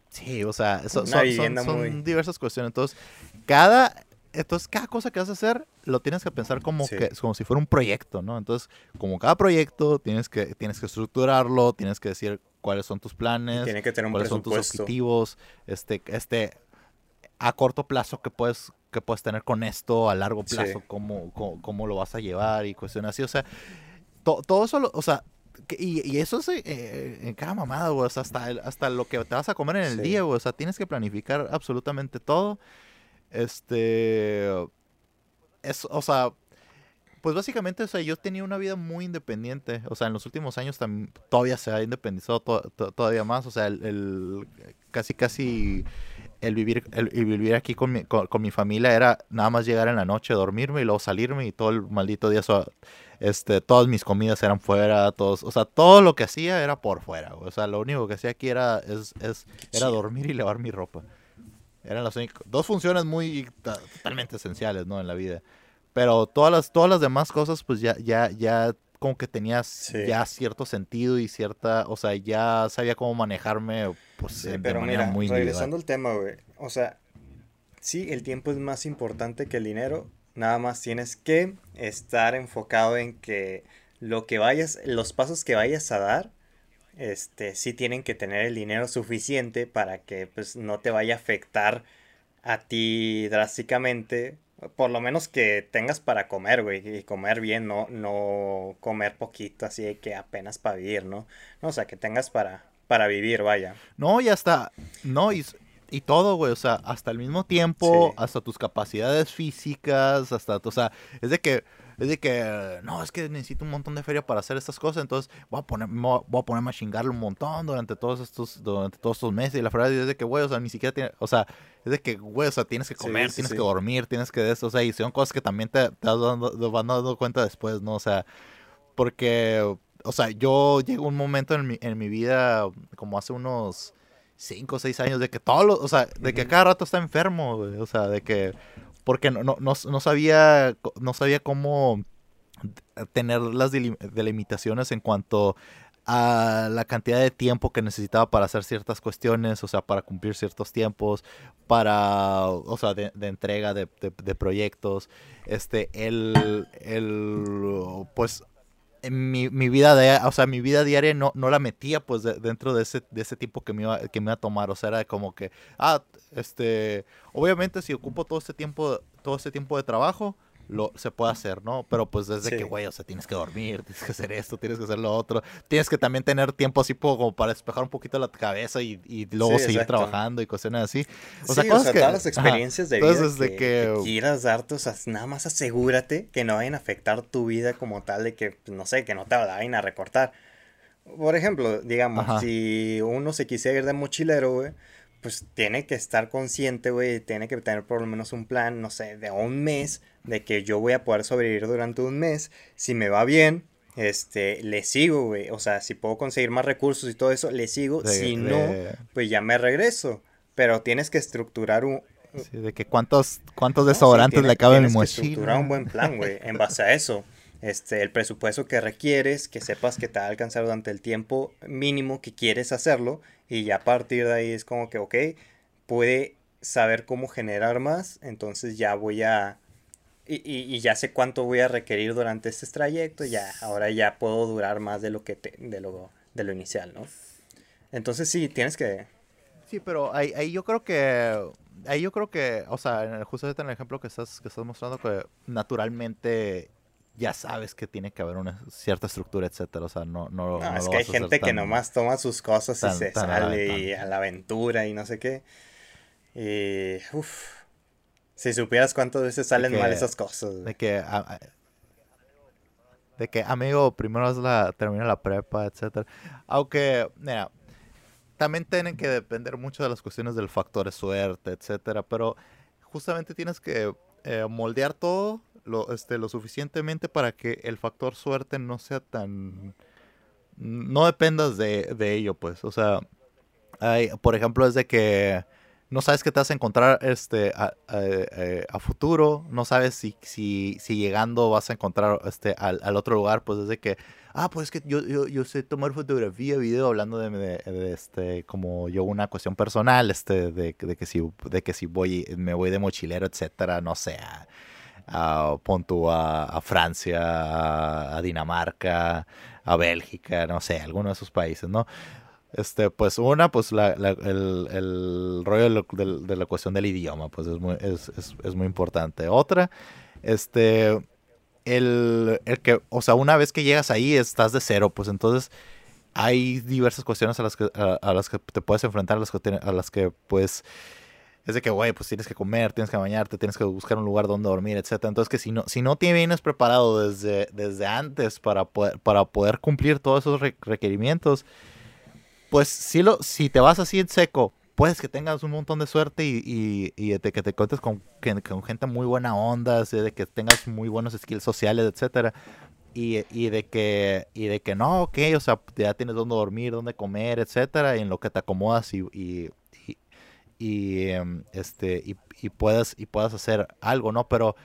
Sí, o sea, son, son, diversas cuestiones. Entonces, cada entonces cada cosa que vas a hacer lo tienes que pensar como que como si fuera un proyecto, ¿no? Entonces, como cada proyecto tienes que tienes que estructurarlo, tienes que decir cuáles son tus planes, Tiene que tener un cuáles son tus objetivos, este este a corto plazo que puedes que puedes tener con esto, a largo plazo cómo, cómo, lo vas a llevar y cuestiones así, o sea, todo eso, o sea, y, eso es eh, en cada mamada, güey, o sea, hasta, hasta lo que te vas a comer en el día, güey, o sea, tienes que planificar absolutamente todo. Este. Es, o sea. Pues básicamente, o sea, yo tenía una vida muy independiente. O sea, en los últimos años también, todavía se ha independizado todavía más. O sea, el, casi, casi el vivir, el, vivir aquí con mi, con, mi, familia era nada más llegar en la noche, dormirme y luego salirme y todo el maldito día. este, todas mis comidas eran fuera, todos, o sea, todo lo que hacía era por fuera. O sea, lo único que hacía aquí era, es, es, era dormir y lavar mi ropa. Eran las dos funciones muy totalmente esenciales, ¿no? En la vida. Pero todas las, todas las demás cosas, pues ya, ya, ya como que tenías ya cierto sentido y cierta, o sea, ya sabía cómo manejarme, pues de pero manera mira, muy regresando al tema, güey. O sea, sí, el tiempo es más importante que el dinero. Nada más tienes que estar enfocado en que lo que vayas, los pasos que vayas a dar este, sí tienen que tener el dinero suficiente para que pues no te vaya a afectar a ti drásticamente. Por lo menos que tengas para comer, güey, y comer bien, no, no comer poquito, así de que apenas para vivir, ¿no? O sea, que tengas para, para vivir, vaya. No, y hasta, no, y, y todo, güey, o sea, hasta el mismo tiempo, hasta tus capacidades físicas, hasta, o sea, es de que es de que, no, es que necesito un montón de feria para hacer estas cosas, entonces voy a, poner, voy a ponerme a chingarle un montón durante todos estos, durante todos estos meses. Y la verdad es de que, güey, o sea, ni siquiera tiene, o sea, es de que, güey, o sea, tienes que comer, tienes que dormir, tienes que eso, o sea, y son cosas que también te, te vas dando, cuenta después, ¿no? O sea, porque, o sea, yo llego un momento en mi, en mi vida, como hace unos 5 o 6 años, de que todos los, o sea, de que cada rato está enfermo, güey, o sea, de que porque no, no, no, sabía, no sabía cómo tener las delimitaciones en cuanto a la cantidad de tiempo que necesitaba para hacer ciertas cuestiones, o sea, para cumplir ciertos tiempos, para, o sea, de, entrega de, proyectos, este, el, el, pues, mi, mi, vida de, o sea, mi vida diaria no, no la metía pues dentro de ese, de ese tiempo que me, iba, que me iba a tomar, o sea, era como que, ah, este, obviamente si ocupo todo este tiempo, todo este tiempo de trabajo, lo, se puede hacer, ¿no? Pero pues desde que, güey, o sea, tienes que dormir, tienes que hacer esto, tienes que hacer lo otro, tienes que también tener tiempo así como para despejar un poquito la cabeza y, y luego seguir trabajando y cuestiones así. O sea, todas las experiencias de vida que, que, quieras darte, o sea, nada más asegúrate que no vayan a afectar tu vida como tal, de que, no sé, que no te vayan a recortar. Por ejemplo, digamos, si uno se quisiera ir de mochilero, güey, pues tiene que estar consciente, güey, tiene que tener por lo menos un plan, no sé, de un mes, de que yo voy a poder sobrevivir durante un mes. Si me va bien, este, le sigo, güey. O sea, si puedo conseguir más recursos y todo eso, le sigo. si no, pues ya me regreso. Pero tienes que estructurar un... Sí, de que cuántos, cuántos desodorantes le caben en mochila. estructurar un buen plan, güey, en base a eso. Este, el presupuesto que requieres, que sepas que te va a alcanzar durante el tiempo mínimo que quieres hacerlo y ya a partir de ahí es como que, ok, puede saber cómo generar más, entonces ya voy a... Y, y, ya sé cuánto voy a requerir durante este trayecto, ya ahora ya puedo durar más de lo que de lo de lo inicial, ¿no? Entonces sí, tienes que Sí, pero ahí, ahí yo creo que ahí yo creo que, o sea, justamente en el ejemplo que estás que estás mostrando que naturalmente ya sabes que tiene que haber una cierta estructura, etcétera. O sea, no, no, no, es que hay gente que nomás toma sus cosas y se sale y a la aventura y no sé qué. Y uff. Si supieras cuántas veces salen mal esas cosas. De que de que amigo, primero la, termina la prepa, etcétera. Aunque, mira, también tienen que depender mucho de las cuestiones del factor de suerte, etcétera. Pero justamente tienes que eh, moldear todo lo, este, lo suficientemente para que el factor suerte no sea tan no dependas de, de ello, pues. O sea, hay, por ejemplo, es de que no sabes qué te vas a encontrar este, a, a, futuro, no sabes si, si, si, llegando vas a encontrar este, al, al, otro lugar, pues es de que, ah, pues es que yo, yo, yo sé tomar fotografía, video, hablando de, de, este, como yo una cuestión personal, este, de, de, que si, de que si voy, me voy de mochilero, etcétera, no sé, a, a, a, Francia, a Dinamarca, a Bélgica, no sé, alguno de esos países, ¿no? Este, pues una, pues la, el, el, rollo de, la cuestión del idioma, pues es muy, es, es, muy importante. Otra, este, el, el, que, o sea, una vez que llegas ahí estás de cero, pues entonces hay diversas cuestiones a las que, a, las que te puedes enfrentar, a las que, a las que pues es de que, güey, pues tienes que comer, tienes que bañarte, tienes que buscar un lugar donde dormir, etc. Entonces, que si no, si no te vienes preparado desde, desde antes para poder, para poder cumplir todos esos requerimientos, pues si, lo, si te vas así en seco, puedes que tengas un montón de suerte y, y, de que te cuentes con, con, gente muy buena onda, de que tengas muy buenos skills sociales, etcétera. Y, y, de que y de que no, ok, o sea, ya tienes dónde dormir, dónde comer, etcétera, y en lo que te acomodas y, y, y em, este y, y puedas y puedas hacer algo, ¿no? Pero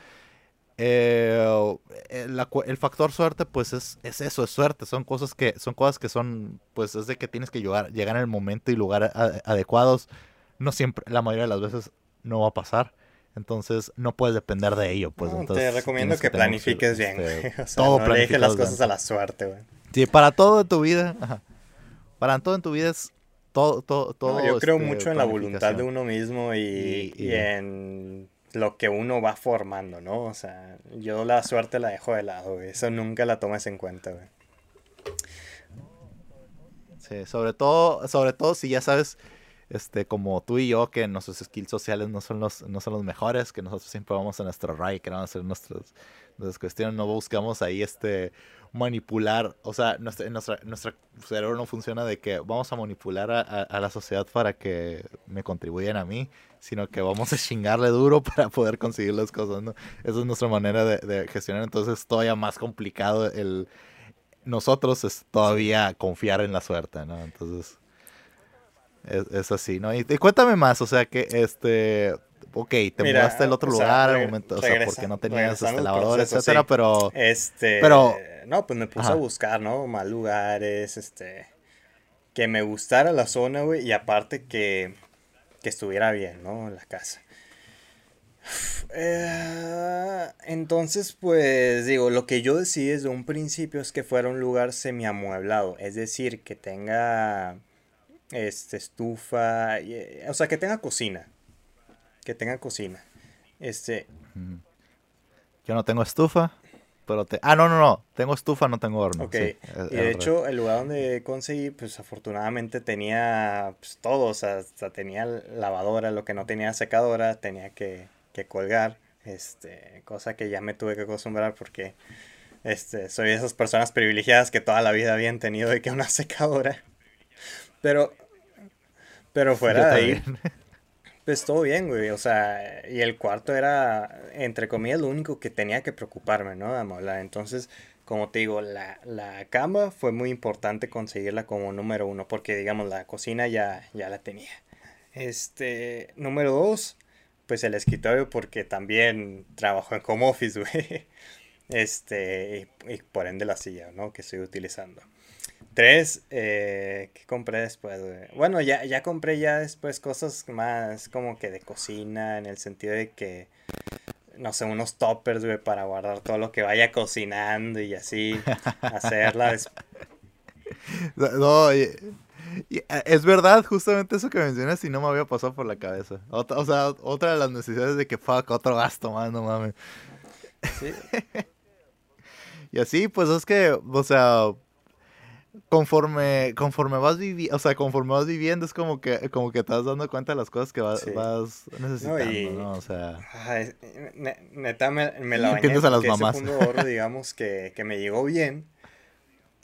eh, el, factor suerte, pues es, es, eso, es suerte. Son cosas que, son cosas que son, pues es de que tienes que llegar, llegar en el momento y lugar adecuados. No siempre, la mayoría de las veces no va a pasar. Entonces no puedes depender de ello. Pues, te recomiendo que, planifiques bien. Este, o sea, todo no le las cosas a la suerte, güey. Sí, para todo en tu vida, para todo en tu vida es todo, todo, todo. yo creo este, mucho en la voluntad de uno mismo y, y en lo que uno va formando, ¿no? O sea, yo la suerte la dejo de lado. Eso nunca la tomes en cuenta, güey. Sí, sobre todo, sobre todo si ya sabes, este, como tú y yo, que nuestros skills sociales no son los, no son los mejores, que nosotros siempre vamos a nuestro ride, queremos hacer nuestras, nuestras cuestiones, no buscamos ahí este manipular, o sea, nuestra, nuestra, nuestro cerebro no funciona de que vamos a manipular a, a, la sociedad para que me contribuyan a mí, sino que vamos a chingarle duro para poder conseguir las cosas, ¿no? Esa es nuestra manera de, de gestionar, entonces es todavía más complicado el... Nosotros es todavía confiar en la suerte, ¿no? Entonces... Es, así, ¿no? Y, cuéntame más, o sea que este, ok, te mudaste al otro lugar al momento, o sea, porque no tenías este lavador, etcétera, pero, este, pero, no, pues me puse a buscar, ¿no? Más lugares, este, que me gustara la zona, güey, y aparte que, que estuviera bien, ¿no? La casa. Eh, entonces, pues digo, lo que yo decidí desde un principio es que fuera un lugar semiamueblado, es decir, que tenga este, estufa, eh, o sea, que tenga cocina. Que tenga cocina. Este. Yo no tengo estufa, pero te... Ah, no, no, no. Tengo estufa, no tengo horno. Ok. y de hecho, el lugar donde conseguí, pues afortunadamente tenía pues, todo. O sea, tenía lavadora, lo que no tenía secadora, tenía que, que colgar. Este, cosa que ya me tuve que acostumbrar porque este, soy de esas personas privilegiadas que toda la vida habían tenido de que una secadora. Pero, pero fuera de ahí, pues todo bien, güey. O sea, y el cuarto era, entre comillas, lo único que tenía que preocuparme, ¿no? Entonces, como te digo, la, la cama fue muy importante conseguirla como número uno, porque digamos, la cocina ya, ya la tenía. Este, número dos, pues el escritorio, porque también trabajo en home office, güey. Este, y por ende la silla, ¿no? Que estoy utilizando. Tres, eh, ¿qué compré después, Bueno, ya, ya compré ya después cosas más como que de cocina, en el sentido de que, no sé, unos toppers, güey, para guardar todo lo que vaya cocinando y así, hacerla. no, eh, es verdad, justamente eso que mencionas y no me había pasado por la cabeza. o sea, otra de las necesidades de que fuck, otro gasto más, no mames. Sí. y así, pues es que, o sea, conforme, conforme vas viviendo, o sea, conforme vas viviendo es como que, como que te vas dando cuenta de las cosas que vas, vas necesitando, no, O sea... neta, me, me la bañé a las mamás. Ese oro, digamos, que, que me llegó bien.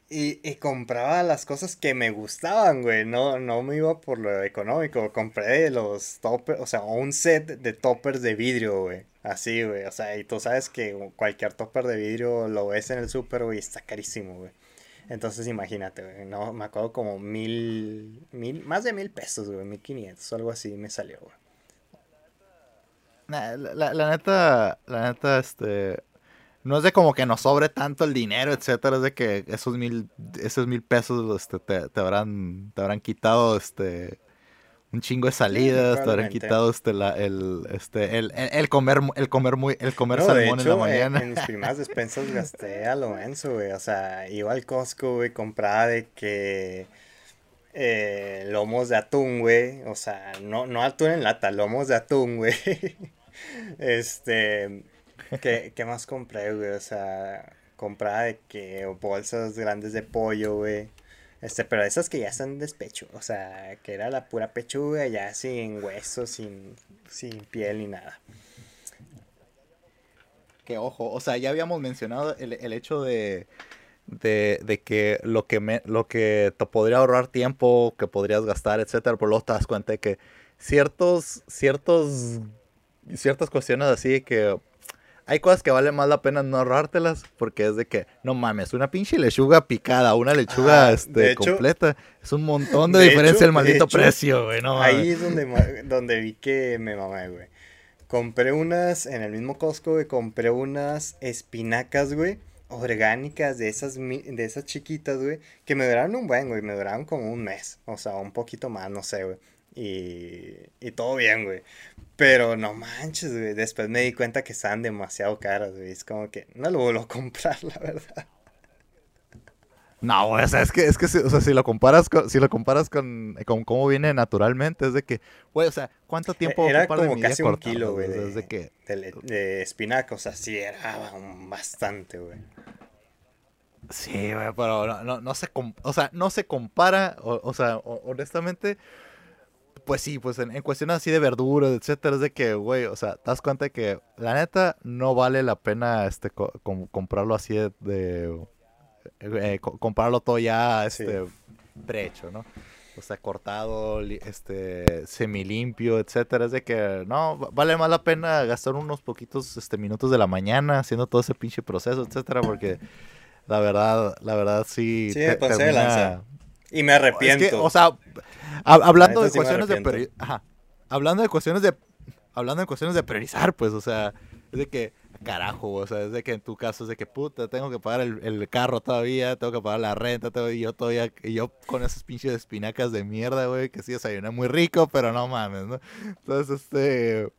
Y, y, compraba las cosas que me gustaban, güey. No, no me iba por lo económico. Compré los toppers, o sea, un set de toppers de vidrio, güey. Así, güey. O sea, y tú sabes que cualquier topper de vidrio lo ves en el súper, güey, está carísimo, güey. Entonces imagínate, güey, no, me acuerdo como mil, mil, más de mil pesos, güey, mil quinientos, algo así me salió, güey. la, la, neta, la neta, este, no es de como que nos sobre tanto el dinero, etcétera, es de que esos mil, esos mil pesos, este, te, te habrán, te habrán quitado, este, un chingo de salidas, te habrán quitado este, la, el, este, el, el, comer, el comer muy, el comer salmón en la mañana. En, mis primeras despensas gasté a lo menso, güey. O sea, iba al Costco, güey, compraba de que eh, lomos de atún, güey. O sea, no, no atún en lata, lomos de atún, güey. este, ¿qué, ¿qué más compré, güey? O sea, compraba de que bolsas grandes de pollo, güey. Este, pero esas que ya están despecho, o sea, que era la pura pechuga, ya sin hueso, sin, sin piel ni nada. Que ojo, o sea, ya habíamos mencionado el, hecho de, de, que lo que me, lo que te podría ahorrar tiempo, que podrías gastar, etcétera, por luego te das cuenta de que ciertos, ciertos, ciertas cuestiones así que hay cosas que vale más la pena no ahorrártelas porque es de que, no mames, una pinche lechuga picada, una lechuga este, completa, es un montón de, diferencia el maldito precio, güey, no Ahí es donde, donde vi que me mamé, güey. Compré unas, en el mismo Costco, güey, compré unas espinacas, güey, orgánicas de esas, de esas chiquitas, güey, que me duraron un buen, güey, me duraron como un mes, o sea, un poquito más, no sé, güey. Y, y todo bien, güey. Pero no manches, güey. Después me di cuenta que estaban demasiado caras, güey. Es como que no lo vuelvo a comprar, la verdad. No, o sea, es que, es que o sea, si lo comparas con, si lo comparas con, con cómo viene naturalmente, es de que, güey, o sea, ¿cuánto tiempo era como casi un kilo, güey, de, que... de, espinaca, o sea, sí era bastante, güey. Sí, güey, pero no, no, no se, o sea, no se compara, o, o sea, honestamente, pues sí, pues en, cuestiones así de verduras, etcétera, es de que, güey, o sea, te das cuenta de que la neta no vale la pena este comprarlo así de, eh, comprarlo todo ya este prehecho, ¿no? O sea, cortado, este semilimpio, etcétera, es de que no vale más la pena gastar unos poquitos este minutos de la mañana haciendo todo ese pinche proceso, etcétera, porque la verdad, la verdad sí, sí lanza. Y me arrepiento. o sea, hablando de cuestiones de hablando de cuestiones de hablando de cuestiones de priorizar, pues, o sea, es de que carajo, o sea, es de que en tu caso es de que puta, tengo que pagar el, carro todavía, tengo que pagar la renta, y yo todavía, y yo con esas pinches espinacas de mierda, güey, que sí desayuné muy rico, pero no mames, ¿no? Entonces, este,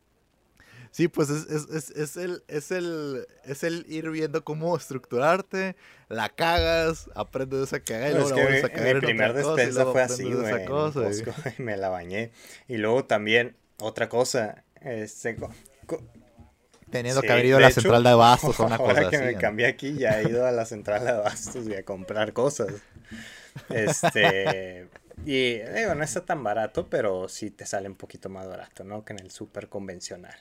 Sí, pues es, es, es, es, el, es, el, es el ir viendo cómo estructurarte, la cagas, aprendes esa cagada y luego la vuelves a cagar. Mi primer despensa fue así, güey. Me la bañé. Y luego también, otra cosa, este, Teniendo que haber ido a la central de abastos o una cosa Ahora que me cambié aquí, ya he ido a la central de abastos y a comprar cosas. Este. Y digo, no está tan barato, pero sí te sale un poquito más barato, ¿no? Que en el súper convencional.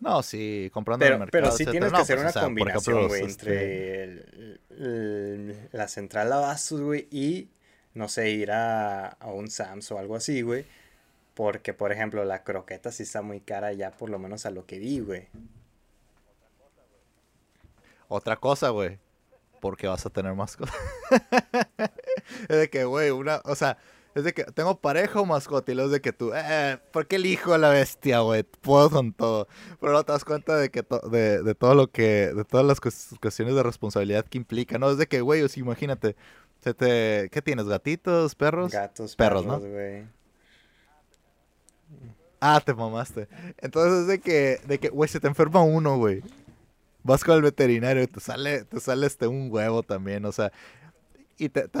No, sí, comprando pero, en el mercado. Pero sí tienes que hacer pues, una combinación, güey, entre este la central güey, y, no sé, ir a, a un Sams o algo así, güey. Porque, por ejemplo, la croqueta sí está muy cara ya, por lo menos a lo que vi, güey. Otra cosa, güey. Porque vas a tener más cosas. es de que, güey, una, o sea, es de que tengo pareja o mascota y luego es de que tú, eh, ¿por qué elijo a la bestia, güey? Puedo con todo. Pero no te das cuenta de que de, de, todo lo que, de todas las cuestiones de responsabilidad que implica, ¿no? Es de que, güey, o sea, imagínate, se te, ¿qué tienes? ¿Gatitos? ¿Perros? Gatos, perros, perros ¿no? Ah, te mamaste. Entonces es de que, de que, güey, se te enferma uno, güey. Vas con el veterinario y te sale, te sale este un huevo también, o sea, y te, te,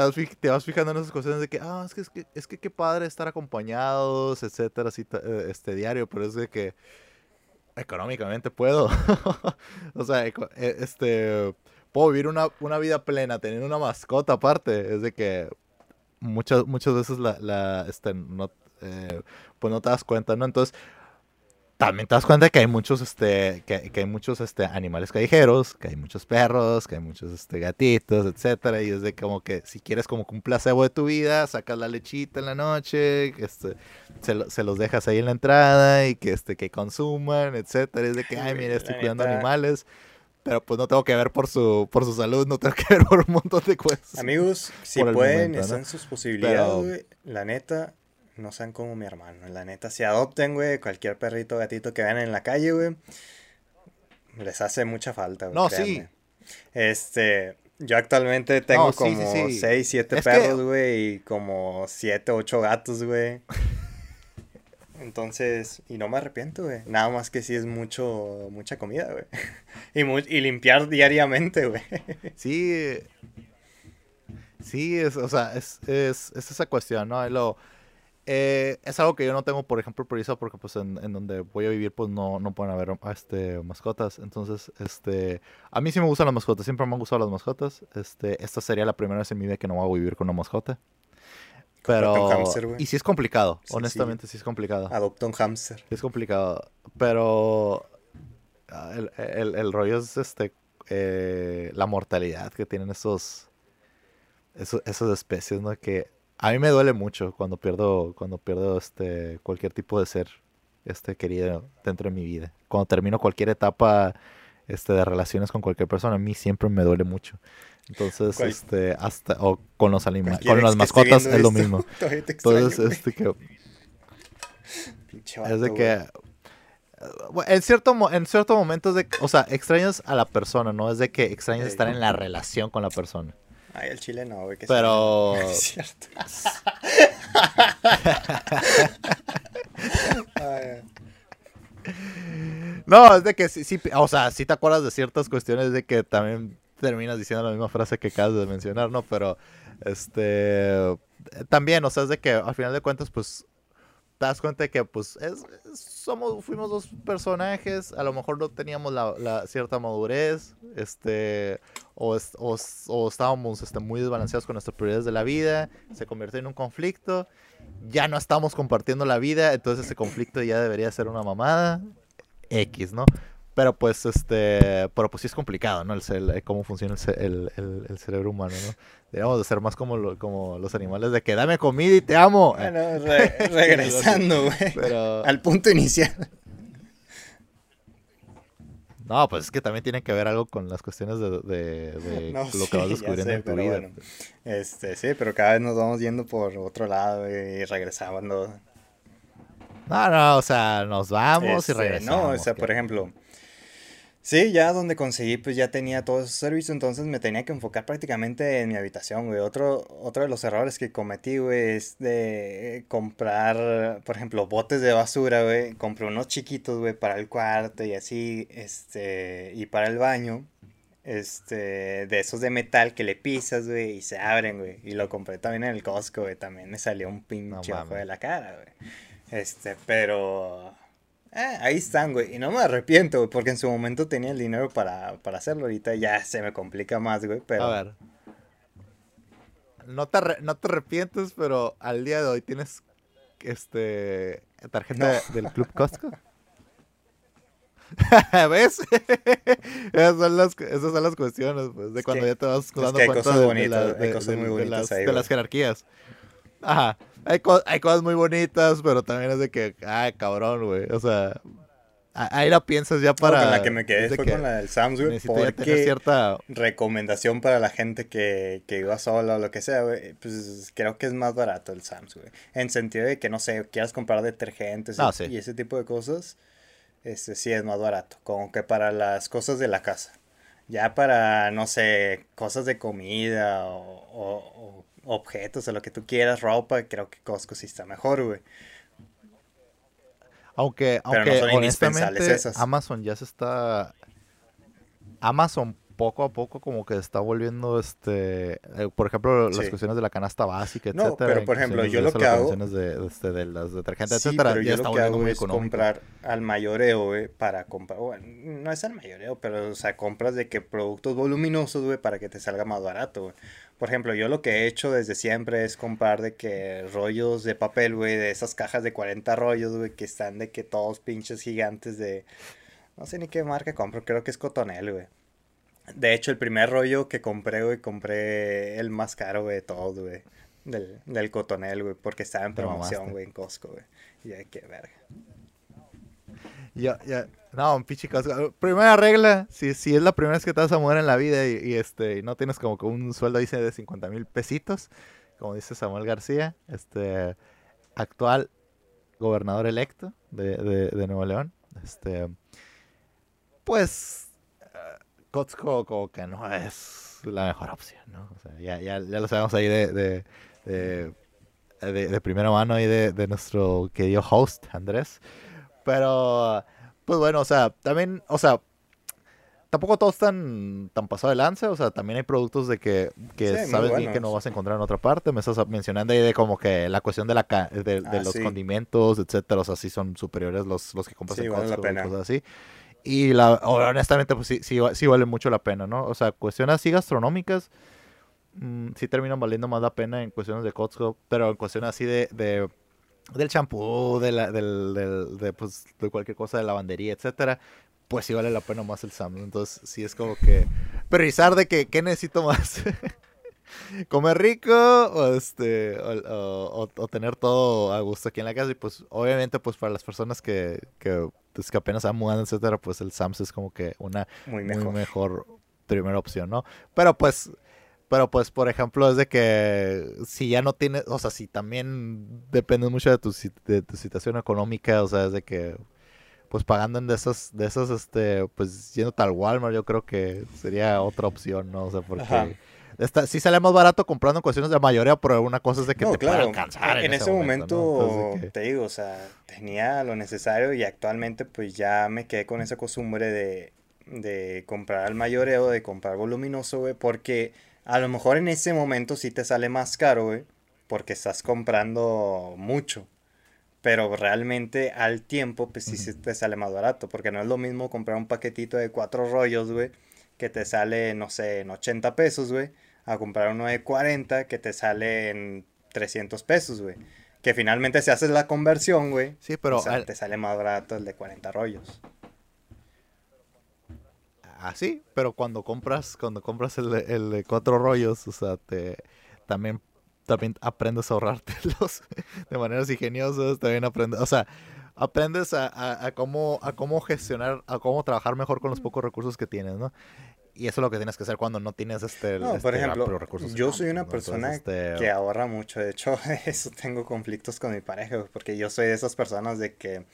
vas, fijando en esas cuestiones de que, ah, es que, es que, es que qué padre estar acompañados, etcétera, así, eh, este diario, pero es de que económicamente puedo. o sea, e, este, puedo vivir una, una, vida plena teniendo una mascota aparte. Es de que muchas, muchas veces la, la este, no, eh, pues no te das cuenta, ¿no? Entonces, también te das cuenta que hay muchos, este, que, hay muchos, este, animales callejeros, que hay muchos perros, que hay muchos, este, gatitos, etcétera, y es de como que si quieres como que un placebo de tu vida, sacas la lechita en la noche, este, se, los dejas ahí en la entrada y que, este, que consuman, etcétera, es de que, ay, mira, estoy cuidando animales, Pero pues no tengo que ver por su, por su salud, no tengo que ver por un montón de cosas. Amigos, si pueden, están sus posibilidades, güey. La neta, no sean como mi hermano. La neta, si adopten, güey, cualquier perrito gatito que vean en la calle, güey, les hace mucha falta, güey. No, sí. Este, yo actualmente tengo como 6, 7 perros, güey, y como 7, 8 gatos, güey. Entonces, y no me arrepiento, güey. Nada más que sí es mucho, mucha comida, güey. y, y limpiar diariamente, güey. Sí. Sí, es, o sea, es, es, es esa cuestión, ¿no? Lo, eh, es algo que yo no tengo, por ejemplo, priorizado porque pues en, donde voy a vivir pues no, no pueden haber este, mascotas. Entonces, este, a mí sí me gustan las mascotas, siempre me han gustado las mascotas. Este, esta sería la primera vez en mi vida que no voy a vivir con una mascota. Pero... y sí es complicado, honestamente sí. es complicado. Adopta un hamster. Es complicado, pero ah, el, el, rollo es este eh, la mortalidad que tienen esos, esos esas especies, ¿no? Que a mí me duele mucho cuando pierdo, cuando pierdo este, cualquier tipo de ser este, querido dentro de mi vida. Cuando termino cualquier etapa este, de relaciones con cualquier persona, a mí siempre me duele mucho. Entonces, este, hasta, o con los animales, con las mascotas es lo mismo. Entonces, este que... es de que... En cierto, en cierto momento es de, o sea, extrañas a la persona, no es de que extrañas estar en la relación con la persona. Ay, el chile no, güey. Pero. Es cierto. no, es de que sí, sí, o sea, sí te acuerdas de ciertas cuestiones de que también terminas diciendo la misma frase que acabas de mencionar, ¿no? Pero, este, también, o sea, es de que al final de cuentas, pues, te das cuenta de que pues es, somos fuimos dos personajes a lo mejor no teníamos la, cierta madurez este o, o, estábamos este, muy desbalanceados con nuestras prioridades de la vida se convirtió en un conflicto ya no estamos compartiendo la vida entonces ese conflicto ya debería ser una mamada X no pero pues, este, pero pues sí es complicado, ¿no? El, cómo funciona el, el, cerebro humano, ¿no? Deberíamos de ser más como, como los animales de que dame comida y te amo. Bueno, regresando, güey. Al punto inicial. No, pues es que también tiene que ver algo con las cuestiones de, de, lo que vas descubriendo en tu vida. este, sí, pero cada vez nos vamos yendo por otro lado y regresando. No, no, o sea, nos vamos y este, regresamos. No, o sea, por ejemplo, Sí, ya donde conseguí, pues ya tenía todo ese servicio, entonces me tenía que enfocar prácticamente en mi habitación, güey. Otro, otro de los errores que cometí, güey, es de comprar, por ejemplo, botes de basura, güey. Compré unos chiquitos, güey, para el cuarto y así, este, y para el baño. Este, de esos de metal que le pisas, güey, y se abren, güey. Y lo compré también en el Costco, güey. También me salió un pinche ojo de la cara, güey. Este, pero eh, ahí están, güey. Y no me arrepiento, güey, porque en su momento tenía el dinero para, hacerlo. Ahorita ya se me complica más, güey, pero... A ver. No te, no te arrepientes, pero al día de hoy tienes este tarjeta del Club Costco. ¿Ves? esas, son las, esas son las cuestiones, pues, de cuando ya te vas dando cuenta de, cosas muy bonitas de las jerarquías. Ajá. Hay, hay cosas muy bonitas, pero también es de que, ay, cabrón, güey. O sea, ahí la piensas ya para. con la que me quedé fue con la del Sams, güey. Porque cierta recomendación para la gente que, que iba sola o lo que sea, güey. Pues creo que es más barato el Sams, güey. En sentido de que, no sé, quieras comprar detergentes y, ese tipo de cosas, este sí es más barato. Como que para las cosas de la casa. Ya para, no sé, cosas de comida o objetos o lo que tú quieras, ropa, creo que Costco sí está mejor, güey. Aunque, aunque honestamente, Amazon ya se está... Amazon poco a poco como que está volviendo, este, eh, por ejemplo, las cuestiones de la canasta básica, no, pero por ejemplo, yo lo que hago... De, este, de las detergentes, sí, etcétera, pero yo lo que hago es comprar al mayoreo, güey, para comprar, bueno, no es al mayoreo, pero, o sea, compras de que productos voluminosos, güey, para que te salga más barato, güey. Por ejemplo, yo lo que he hecho desde siempre es comprar de que rollos de papel, güey, de esas cajas de 40 rollos, güey, que están de que todos pinches gigantes de... No sé ni qué marca compro, creo que es Cotonel, güey. De hecho, el primer rollo que compré, güey, compré el más caro, güey, de todos, güey. Del, del Cotonel, güey, porque estaba en promoción, güey, en Costco, güey. Y hay que verga. Ya, ya. No, un pinche Costco. Primera regla, si, si es la primera vez que te vas a mudar en la vida y, este y no tienes como que un sueldo dice de 50 mil pesitos, como dice Samuel García, este actual gobernador electo de, de, Nuevo León, este pues Costco como que no es la mejor opción, ¿no? O sea, ya, ya, ya lo sabemos ahí de, de, de, de primera mano ahí de, nuestro querido host, Andrés. Pero, pues bueno, o sea, también, o sea, tampoco todos están tan pasados de lanza, o sea, también hay productos de que, que sabes bien que no vas a encontrar en otra parte. Me estás mencionando ahí de como que la cuestión de la de, ah, los condimentos, etcétera, o sea, sí son superiores los, los que compras en Costco y cosas así. Y la, honestamente, pues sí, sí, sí, vale mucho la pena, ¿no? O sea, cuestiones así gastronómicas, mm, sí terminan valiendo más la pena en cuestiones de Costco, pero en cuestiones así de, de del champú, de, la, del, del, de, pues, de cualquier cosa de lavandería, etcétera, pues sí vale la pena más el Samsung. Entonces, sí es como que priorizar de que, ¿qué necesito más? ¿Comer rico o, este, o, tener todo a gusto aquí en la casa? Y pues, obviamente, pues para las personas que, que, pues, que apenas han mudado, etcétera, pues el Samsung es como que una muy mejor primera opción, ¿no? Pero pues pero pues, por ejemplo, es de que si ya no tienes, o sea, si también depende mucho de tu, de tu situación económica, o sea, es de que, pues pagando en de esos, de esos, este, pues yendo tal Walmart, yo creo que sería otra opción, ¿no? O sea, porque... Está, sí sale más barato comprando en cuestiones de mayoría, pero una cosa es de que te claro. alcanzar. En, ese, momento, te digo, o sea, tenía lo necesario y actualmente pues ya me quedé con esa costumbre de, de comprar al mayoreo, de comprar voluminoso, güey, porque a lo mejor en ese momento sí te sale más caro, güey, porque estás comprando mucho. Pero realmente al tiempo, pues sí, te sale más barato. Porque no es lo mismo comprar un paquetito de cuatro rollos, güey, que te sale, no sé, en 80 pesos, güey, a comprar uno de 40 que te sale en 300 pesos, güey. Que finalmente si haces la conversión, güey, sí, pero te sale más barato el de 40 rollos así, pero cuando compras, cuando compras el, el de cuatro rollos, o sea, te también, también aprendes a ahorrártelos de maneras ingeniosas, también aprendes, o sea, aprendes a, a, cómo, a cómo gestionar, a cómo trabajar mejor con los pocos recursos que tienes, ¿no? Y eso es lo que tienes que hacer cuando no tienes este. No, por este, ejemplo, recursos yo soy una persona este, que ahorra mucho. De hecho, eso tengo conflictos con mi pareja, porque yo soy de esas personas de que,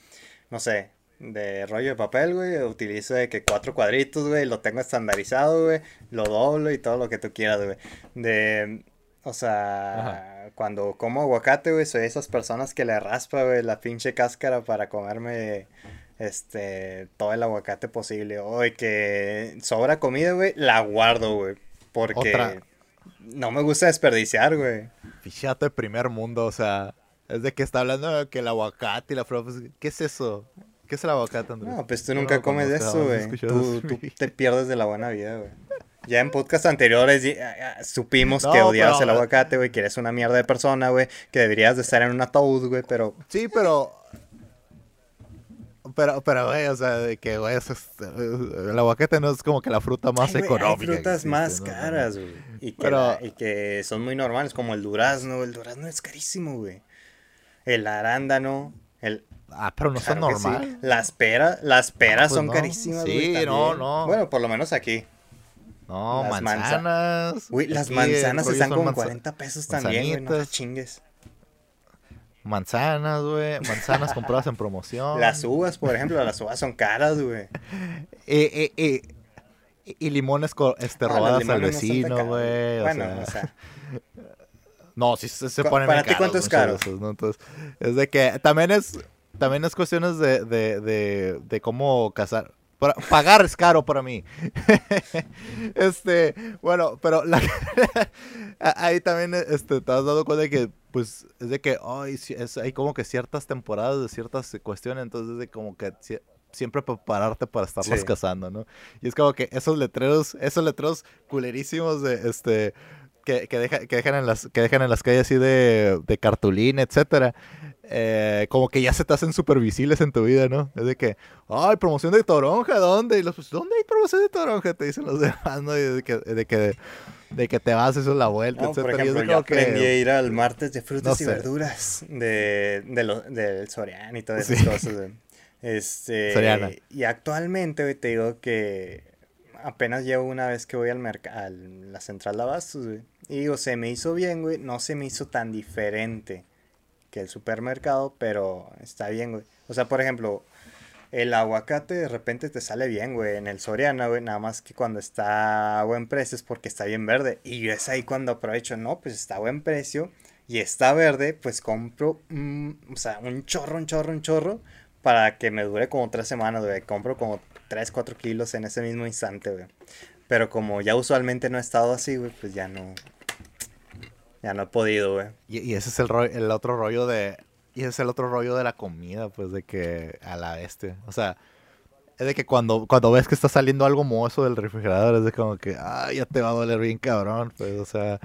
no sé, de rollo de papel, güey. Utilizo de que cuatro cuadritos, güey. Lo tengo estandarizado, güey. Lo doblo y todo lo que tú quieras, güey. De. O sea, cuando como aguacate, güey, soy esas personas que le raspa, güey, la pinche cáscara para comerme este todo el aguacate posible. O que sobra comida, güey, la guardo, güey. Porque no me gusta desperdiciar, güey. Fíjate, primer mundo, o sea, es de que está hablando que el aguacate y la flor, ¿qué es eso? ¿Qué es el aguacate, Andrés? No, pues tú nunca comes de eso, güey. Tú, te pierdes de la buena vida, güey. Ya en podcast anteriores supimos que odiabas el aguacate, güey, que eres una mierda de persona, güey, que deberías de estar en un ataúd, güey, pero... Sí, pero... Pero, pero, güey, o sea, de que, güey, el aguacate no es como que la fruta más económica. Hay frutas más caras, güey. Y, que y que son muy normales, como el durazno. El durazno es carísimo, güey. El arándano, el Ah, pero no son normal. Las peras, las peras ah, pues son carísimas, Sí, no, no. Bueno, por lo menos aquí. No, manzanas. Uy, las manzanas están como 40 pesos también, güey. No chingues. Manzanas, güey. Manzanas compradas en promoción. Las uvas, por ejemplo, las uvas son caras, güey. Eh, eh, eh, y limones este, ah, robadas al vecino, güey. Bueno, o sea. no, si se, se ponen ¿Para ti cuánto es caro? ¿no? Entonces, es de que también es también es cuestiones de, de, de, de cómo casar. pagar es caro para mí. este, bueno, pero la, ahí también este, te has dado cuenta de que, pues, es de que ay, es, hay como que ciertas temporadas de ciertas cuestiones, entonces es de como que siempre prepararte para estarlos cazando, ¿no? Y es como que esos letreros, esos letreros culerísimos de, este, que, que, deja, que, dejan en las, que dejan en las calles así de, de cartulina, etcétera eh, como que ya se te hacen súper visibles en tu vida, ¿no? Es de que, ay, promoción de toronja, ¿dónde? Y los, pues, ¿dónde hay promoción de toronja? Te dicen los demás, ¿no? Y de que, de que, de que te vas, eso es la vuelta, no, Por ejemplo, yo aprendí a ir al martes de frutas y verduras de, de lo, del Sorian y todas esas cosas, Este. Y actualmente, te digo que apenas llevo una vez que voy al mercado, a la central de abastos, güey. Y digo, se me hizo bien, güey. No se me hizo tan diferente que el supermercado, pero está bien, güey. O sea, por ejemplo, el aguacate de repente te sale bien, güey, en el Soriana, güey, nada más que cuando está a buen precio es porque está bien verde. Y es ahí cuando aprovecho, no, pues está a buen precio y está verde, pues compro, o sea, un chorro, un chorro, un chorro, para que me dure como tres semanas, güey. Compro como 3, 4 kilos en ese mismo instante, güey. Pero como ya usualmente no he estado así, güey, pues ya no, ya no he podido, güey. Y, ese es el, el otro rollo de... Y es el otro rollo de la comida, pues, de que a la bestia. O sea, es de que cuando, cuando ves que está saliendo algo mozo del refrigerador, es de como que, ah, ya te va a doler bien cabrón, pues, o sea,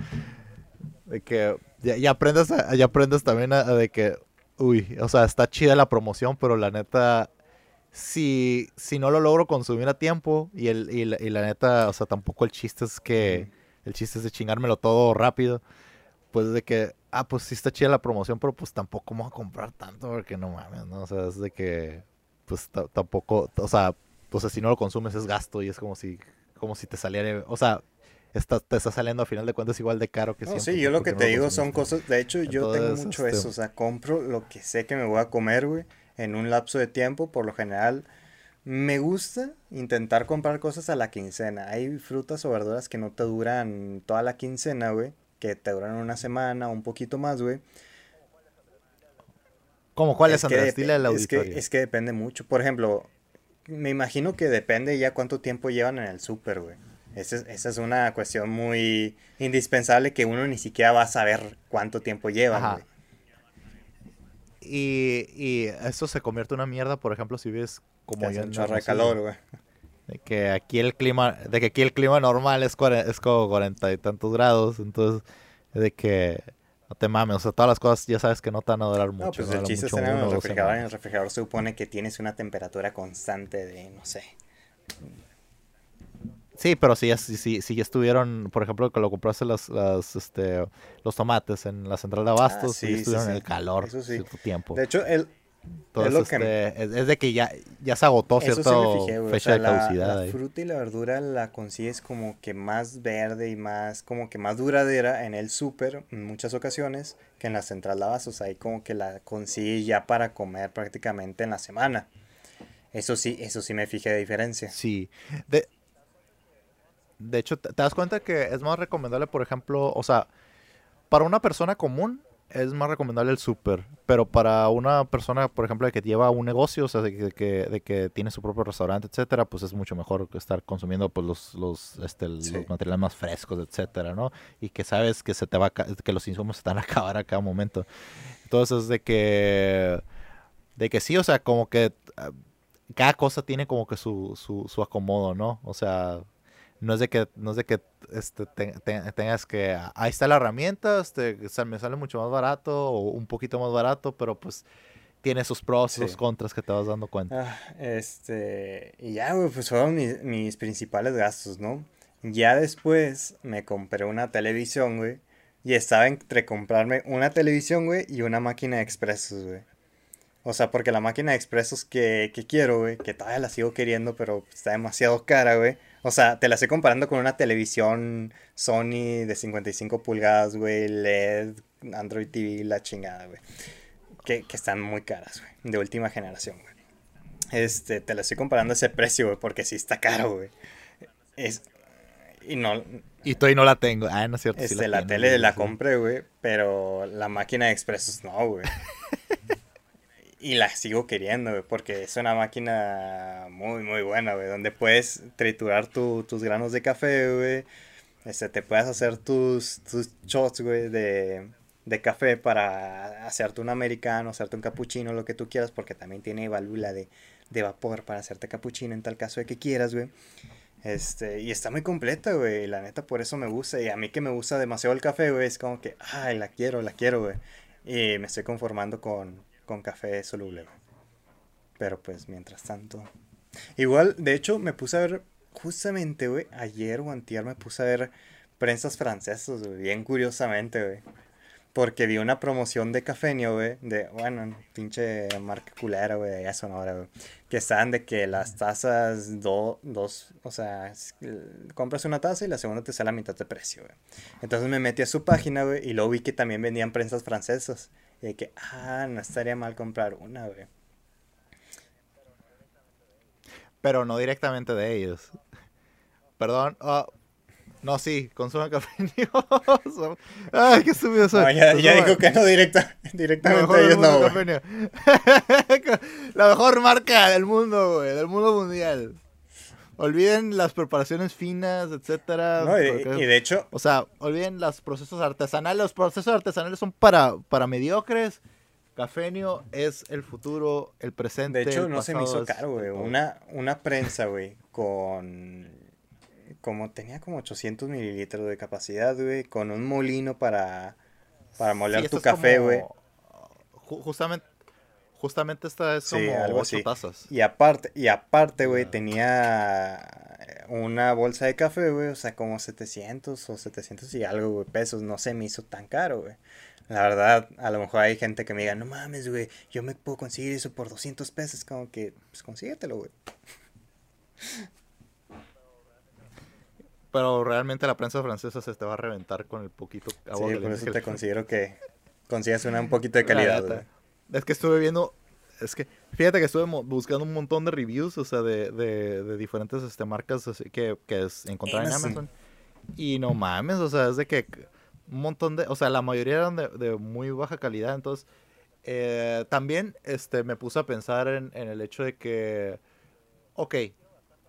de que ya, aprendes, ya aprendes también a, de que, uy, o sea, está chida la promoción, pero la neta, si, si no lo logro consumir a tiempo, y, el, y, la, neta, o sea, tampoco el chiste es que, el chiste es de chingármelo todo rápido, pues de que, ah, pues sí está chida la promoción, pero pues tampoco vamos a comprar tanto porque no mames, ¿no? O sea, es de que, pues tampoco, o sea, pues si no lo consumes es gasto y es como si, como si te saliera, o sea, está, te está saliendo a final de cuentas igual de caro que no, Sí, yo lo que te digo son cosas, de hecho yo tengo mucho este eso, o sea, compro lo que sé que me voy a comer, güey, en un lapso de tiempo, por lo general. Me gusta intentar comprar cosas a la quincena. Hay frutas o verduras que no te duran toda la quincena, güey que te duran una semana o un poquito más, güey. ¿Cómo cuál es, Andrés? Dile al auditorio. Es que, es que depende mucho. Por ejemplo, me imagino que depende ya cuánto tiempo llevan en el súper, güey. Esa es, esa es, una cuestión muy indispensable que uno ni siquiera va a saber cuánto tiempo llevan, güey. Y, y, eso se convierte en una mierda, por ejemplo, si ves como un chorro de calor, güey. De que aquí el clima, de que aquí el clima normal es, es como cuarenta y tantos grados, entonces de que no te mames, o sea, todas las cosas ya sabes que no te van a durar mucho. No, pues el chiste es tener el refrigerador, en el refrigerador se supone que tienes una temperatura constante de, no sé. Sí, pero si ya, si, si, ya estuvieron, por ejemplo, que lo compraste las, las, este, los tomates en la central de abastos, ah, sí, estuvieron en el calor Eso tiempo. De hecho, el, este, es, de que ya, ya se agotó cierta fecha de caducidad. La, fruta y la verdura la consigues como que más verde y más, como que más duradera en el súper en muchas ocasiones que en la central abastos. Ahí como que la consigues ya para comer prácticamente en la semana. Eso sí, eso sí me fijé de diferencia. Sí. De, de hecho, te das cuenta que es más recomendable, por ejemplo, o sea, para una persona común, es más recomendable el súper, pero para una persona, por ejemplo, que lleva un negocio, o sea, de que, de que tiene su propio restaurante, etcétera, pues es mucho mejor estar consumiendo pues los, los, este, los materiales más frescos, etcétera, ¿no? Y que sabes que se te va que los insumos se te van a acabar a cada momento. Entonces, de que, de que sí, o sea, como que ah, cada cosa tiene como que su, su, su acomodo, ¿no? O sea, no es de que, no es de que este, tengas que, ahí está la herramienta, este, me sale mucho más barato o un poquito más barato, pero pues tiene sus pros y sus contras que te vas dando cuenta. Ah, este, y ya, güey, pues fueron mis, mis, principales gastos, ¿no? Ya después me compré una televisión, güey, y estaba entre comprarme una televisión, güey, y una máquina de expresos, güey. O sea, porque la máquina de expresos que, que quiero, güey, que todavía la sigo queriendo, pero está demasiado cara, güey o sea, te la estoy comparando con una televisión Sony de 55 pulgadas, güey, LED, Android TV, la chingada, güey. Que, que están muy caras, güey, de última generación, güey. Este, te la estoy comparando a ese precio, güey, porque sí está caro, güey. Es, y no... Y tú no la tengo. Ah, no es cierto. Este, la, tele la compré, güey, pero la máquina de expresos no, güey. Y la sigo queriendo, güey, porque es una máquina muy, muy buena, güey, donde puedes triturar tus granos de café, güey. Este, te puedes hacer tus, tus shots, güey, de, de café para hacerte un americano, hacerte un cappuccino, lo que tú quieras, porque también tiene válvula de, de vapor para hacerte cappuccino en tal caso de que quieras, güey. Este, y está muy completa, güey. La neta, por eso me gusta. Y a mí que me gusta demasiado el café, güey, es como que, ay, la quiero, la quiero, güey. Y me estoy conformando con, con café soluble. Pero pues mientras tanto. Igual, de hecho, me puse a ver, justamente, güey, ayer o antier me puse a ver prensas francesas, bien curiosamente, güey. porque vi una promoción de Cafenio, güey, de, bueno, pinche marca culera, güey, de allá Sonora, güey, que están de que las tazas do, dos, o sea, compras una taza y la segunda te sale a mitad de precio, güey. Entonces me metí a su página, güey, y luego vi que también vendían prensas francesas. Y de que, ah, no estaría mal comprar una, güey. Pero no directamente de ellos. Perdón, oh, no, sí, consuman café Ay, qué estúpido soy. No, ya, ya dijo que no directa, directamente ellos no, La mejor marca del mundo, güey, del mundo mundial. Olviden las preparaciones finas, etcétera. No, y, de hecho... O sea, olviden los procesos artesanales. Los procesos artesanales son para, para mediocres. Cafenio es el futuro, el presente. De hecho, no se me hizo caro, güey. Una, una prensa, güey, con como tenía como 800 mililitros de capacidad, güey, con un molino para, para moler tu café, güey. Justamente, justamente esta es como algo 8 tazas. Y aparte, y aparte, güey, tenía una bolsa de café, güey, o sea, como 700 o 700 y algo, güey, pesos, no se me hizo tan caro, güey. La verdad, a lo mejor hay gente que me diga, no mames, güey, yo me puedo conseguir eso por 200 pesos, como que, pues consíguetelo, güey. Pero realmente la prensa francesa se te va a reventar con el poquito agua Sí, por eso te considero que consigas una un poquito de calidad. Es que estuve viendo, es que fíjate que estuve buscando un montón de reviews, o sea, de, de, de diferentes este, marcas así que, que encontrar en Amazon. Y no mames, o sea, es de que un montón de, o sea, la mayoría eran de, de muy baja calidad, entonces eh, también este, me puse a pensar en, en el hecho de que, ok,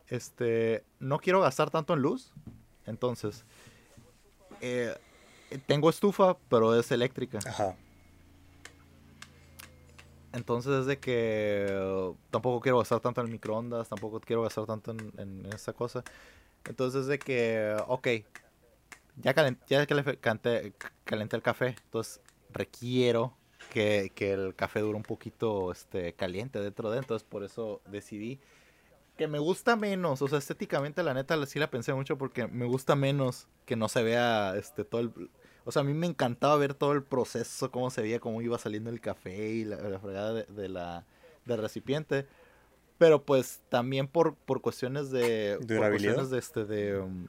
este, no quiero gastar tanto en luz. Entonces, eh, tengo estufa, pero es eléctrica. Ajá. Entonces es de que tampoco quiero gastar tanto en microondas, tampoco quiero gastar tanto en, en esta cosa. Entonces es de que, ok, ya, calenté, ya calenté, calenté, el café, entonces requiero que, que, el café dure un poquito este, caliente dentro de, entonces por eso decidí que me gusta menos, o sea, estéticamente la neta sí la pensé mucho porque me gusta menos que no se vea este todo el o sea, a mí me encantaba ver todo el proceso, cómo se veía, cómo iba saliendo el café y la, fregada de, la del recipiente. Pero pues también por, por cuestiones de durabilidad de este de um,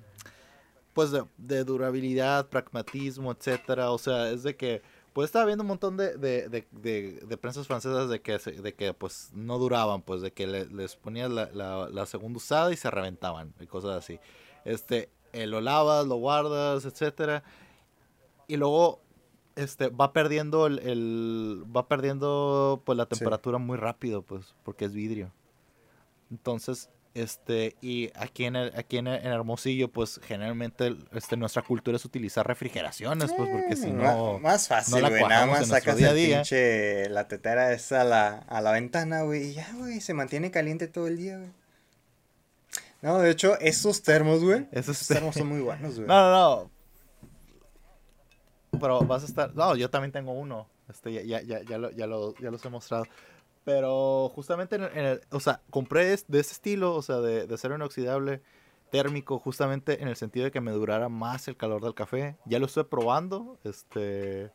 pues de, de, durabilidad, pragmatismo, etcétera, o sea, es de que pues estaba viendo un montón de, de, de, de, prensas francesas de que, de que pues no duraban, pues de que les ponías la, la, segunda usada y se reventaban y cosas así. Este, eh, lo lavas, lo guardas, etcétera. Y luego este va perdiendo el, va perdiendo pues la temperatura muy rápido, pues, porque es vidrio. Entonces, este, y aquí en aquí en, Hermosillo, pues generalmente este, nuestra cultura es utilizar refrigeraciones, pues porque si no. Más fácil, güey. nada más sacas día el pinche la tetera esa a la, a la ventana, güey. Y ya, güey, se mantiene caliente todo el día, güey. No, de hecho, esos termos, güey. Esos termos son muy buenos, güey. No, no, no. Pero vas a estar. No, yo también tengo uno. Este, ya, ya, ya, lo, ya, lo, ya los he mostrado. Pero justamente en el, o sea, compré de ese estilo, o sea, de, de acero inoxidable térmico, justamente en el sentido de que me durara más el calor del café. Ya lo estoy probando, este,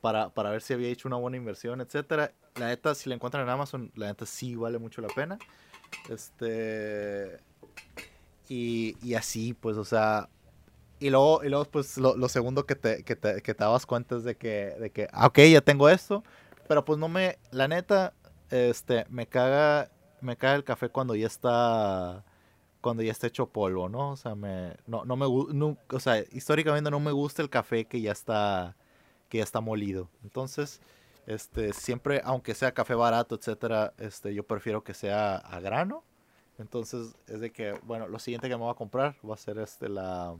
para, para ver si había hecho una buena inversión, etcétera. La neta, si la encuentran en Amazon, la neta sí vale mucho la pena. Este, y, y así, pues, o sea, y luego, y luego pues, lo, lo segundo que te, que te, que te dabas cuenta es de que, de que, ah, ok, ya tengo esto, pero pues no me, la neta, este, me caga, me caga el café cuando ya está, cuando ya está hecho polvo, ¿no? O sea, me, no, no me, no, o sea, históricamente no me gusta el café que ya está, que ya está molido. Entonces, este, siempre, aunque sea café barato, etcétera, este, yo prefiero que sea a grano. Entonces, es de que, bueno, lo siguiente que me voy a comprar va a ser este, la,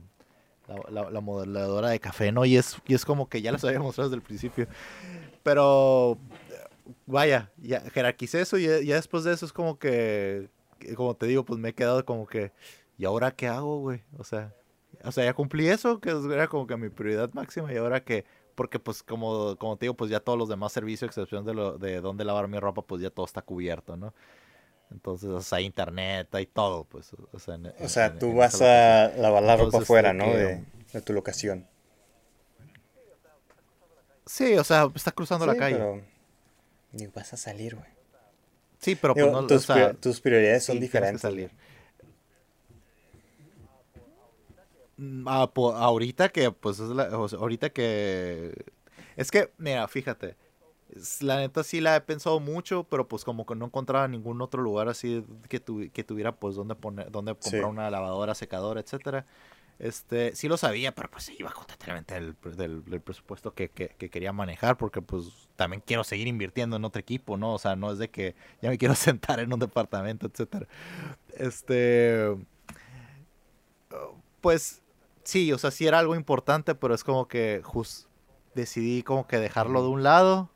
la, la, modeladora de café, ¿no? Y es, y es como que ya les había mostrado desde el principio. Pero vaya, ya jerarquicé eso y ya, después de eso es como que, como te digo, pues me he quedado como que, ¿y ahora qué hago, güey? O sea, o sea, ya cumplí eso, que era como que mi prioridad máxima y ahora que, porque pues como, como te digo, pues ya todos los demás servicios, excepción de, lo, de dónde lavar mi ropa, pues ya todo está cubierto, ¿no? Entonces, o sea, internet, hay todo, pues. O sea, o sea tú vas a lavar la ropa afuera, ¿no? De, de tu locación. Sí, o sea, está cruzando la Sí, calle. pero ni vas a salir, güey. Sí, pero Digo, pues no, o tus, sea, pri- tus prioridades son sí, que diferentes. salir. Mm, ah, po- ahorita que, pues, es la, o sea, ahorita que... Es que, mira, fíjate, la neta sí la he pensado mucho, pero pues como que no encontraba ningún otro lugar así que, tu- que tuviera, pues, donde poner, donde comprar Sí. una lavadora, secadora, etcétera. Este, sí lo sabía, pero pues se iba totalmente del, del, del presupuesto que, que, que quería manejar, porque pues también quiero seguir invirtiendo en otro equipo, ¿no? O sea, no es de que ya me quiero sentar en un departamento, etcétera. Este, pues sí, o sea, sí era algo importante, pero es como que just decidí como que dejarlo de un lado,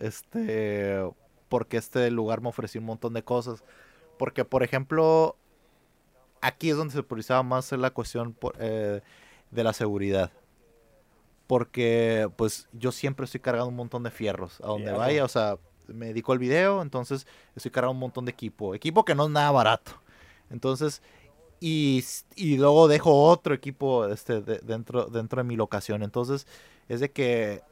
este, porque este lugar me ofreció un montón de cosas. Porque, por ejemplo, aquí es donde se priorizaba más la cuestión por- eh, de la seguridad. Porque, pues, yo siempre estoy cargando un montón de fierros a donde vaya. O sea, me dedico al video, entonces estoy cargando un montón de equipo. Equipo que no es nada barato. Entonces, y, y luego dejo otro equipo este, de- dentro, dentro de mi locación. Entonces, es de que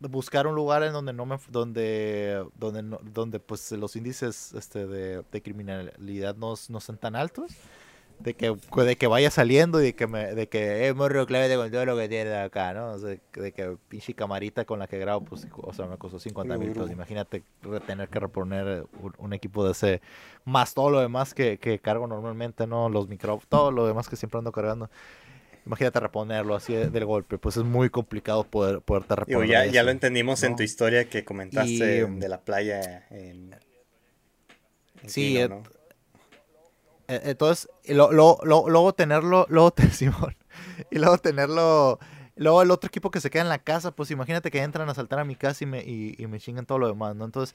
buscar un lugar en donde no me donde donde no- donde pues los índices este de, de criminalidad no, no son tan altos de que de que vaya saliendo y de que me de que eh morro clávate con todo lo que tiene acá no o sea, de que pinche camarita con la que grabo pues o sea me costó 50 mil pesos. Imagínate tener que reponer un, un equipo de ese más todo lo demás que, que cargo normalmente no los micrófonos todo lo demás que siempre ando cargando Imagínate reponerlo así de- del golpe, pues es muy complicado poder poderte reponer. ya, ya lo entendimos en tu historia que comentaste Y- de la playa en... en Sí, ¿no? Eh, Entonces, lo- lo- lo- luego tenerlo, luego te- Simón, y luego tenerlo, luego el otro equipo que se queda en la casa, pues imagínate que entran a saltar a mi casa y me, y, y me chingan todo lo demás, ¿no? Entonces,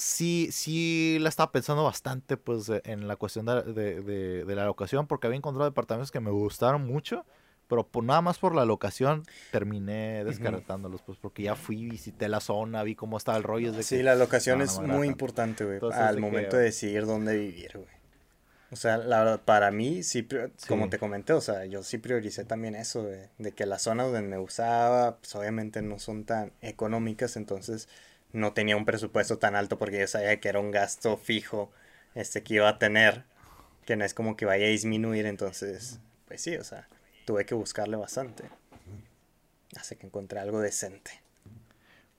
sí, sí la estaba pensando bastante, pues, eh, en la cuestión de, de- de- de la locación, porque había encontrado departamentos que me gustaron mucho, pero por, nada más por la locación terminé descartándolos, pues, porque ya fui, visité la zona, vi cómo estaba el rollo. de Sí, que, la locación no, no es muy tanto. importante, güey, al que- momento de decidir dónde vivir, güey. O sea, la verdad, para mí, sí, como Sí. te comenté, o sea, yo sí prioricé también eso, de que las zonas donde me gustaba, pues obviamente no son tan económicas, entonces no tenía un presupuesto tan alto porque yo sabía que era un gasto fijo, este, que iba a tener, que no es como que vaya a disminuir, entonces, pues sí, o sea, tuve que buscarle bastante. Hasta que encontré algo decente.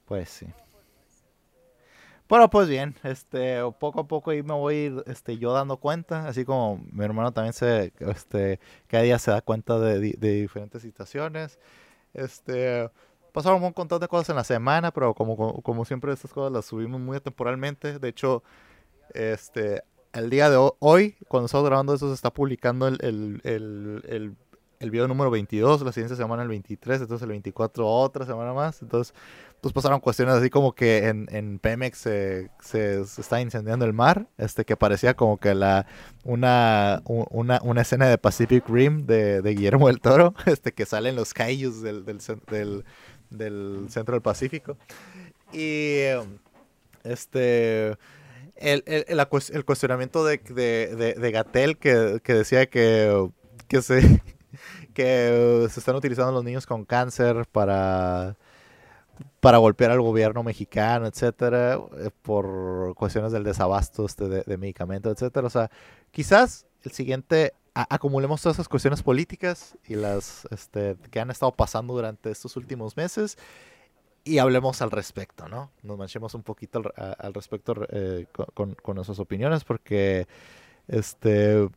Pues sí. Bueno, pues bien, este, poco a poco ahí me voy este, yo dando cuenta, así como mi hermano también se, este, cada día se da cuenta de, de diferentes situaciones. Este, pasaron un montón de cosas en la semana, pero como, como, siempre estas cosas las subimos muy temporalmente. De hecho, este, el día de ho- hoy, cuando estamos grabando eso, se está publicando el, el, el, el, video número 22, la siguiente semana el 23, entonces el 24 otra semana más. Entonces, pues pasaron cuestiones así como que en, Pemex se, se, está incendiando el mar, este que parecía como que la una, una, una escena de Pacific Rim de, Guillermo del Toro, este que salen los kaijus del, del, del, del centro del Pacífico. Y em, este el, el, el, cuestionamiento de, de, de, Gatell que, que decía que, que se que se están utilizando los niños con cáncer para para golpear al gobierno mexicano, etcétera, eh, por cuestiones del desabasto este, de, de medicamentos, etcétera. O sea, quizás el siguiente acumulemos todas esas cuestiones políticas y las este, que han estado pasando durante estos últimos meses y hablemos al respecto, ¿no? Nos manchemos un poquito al, respecto eh, con, con- nuestras opiniones porque, este,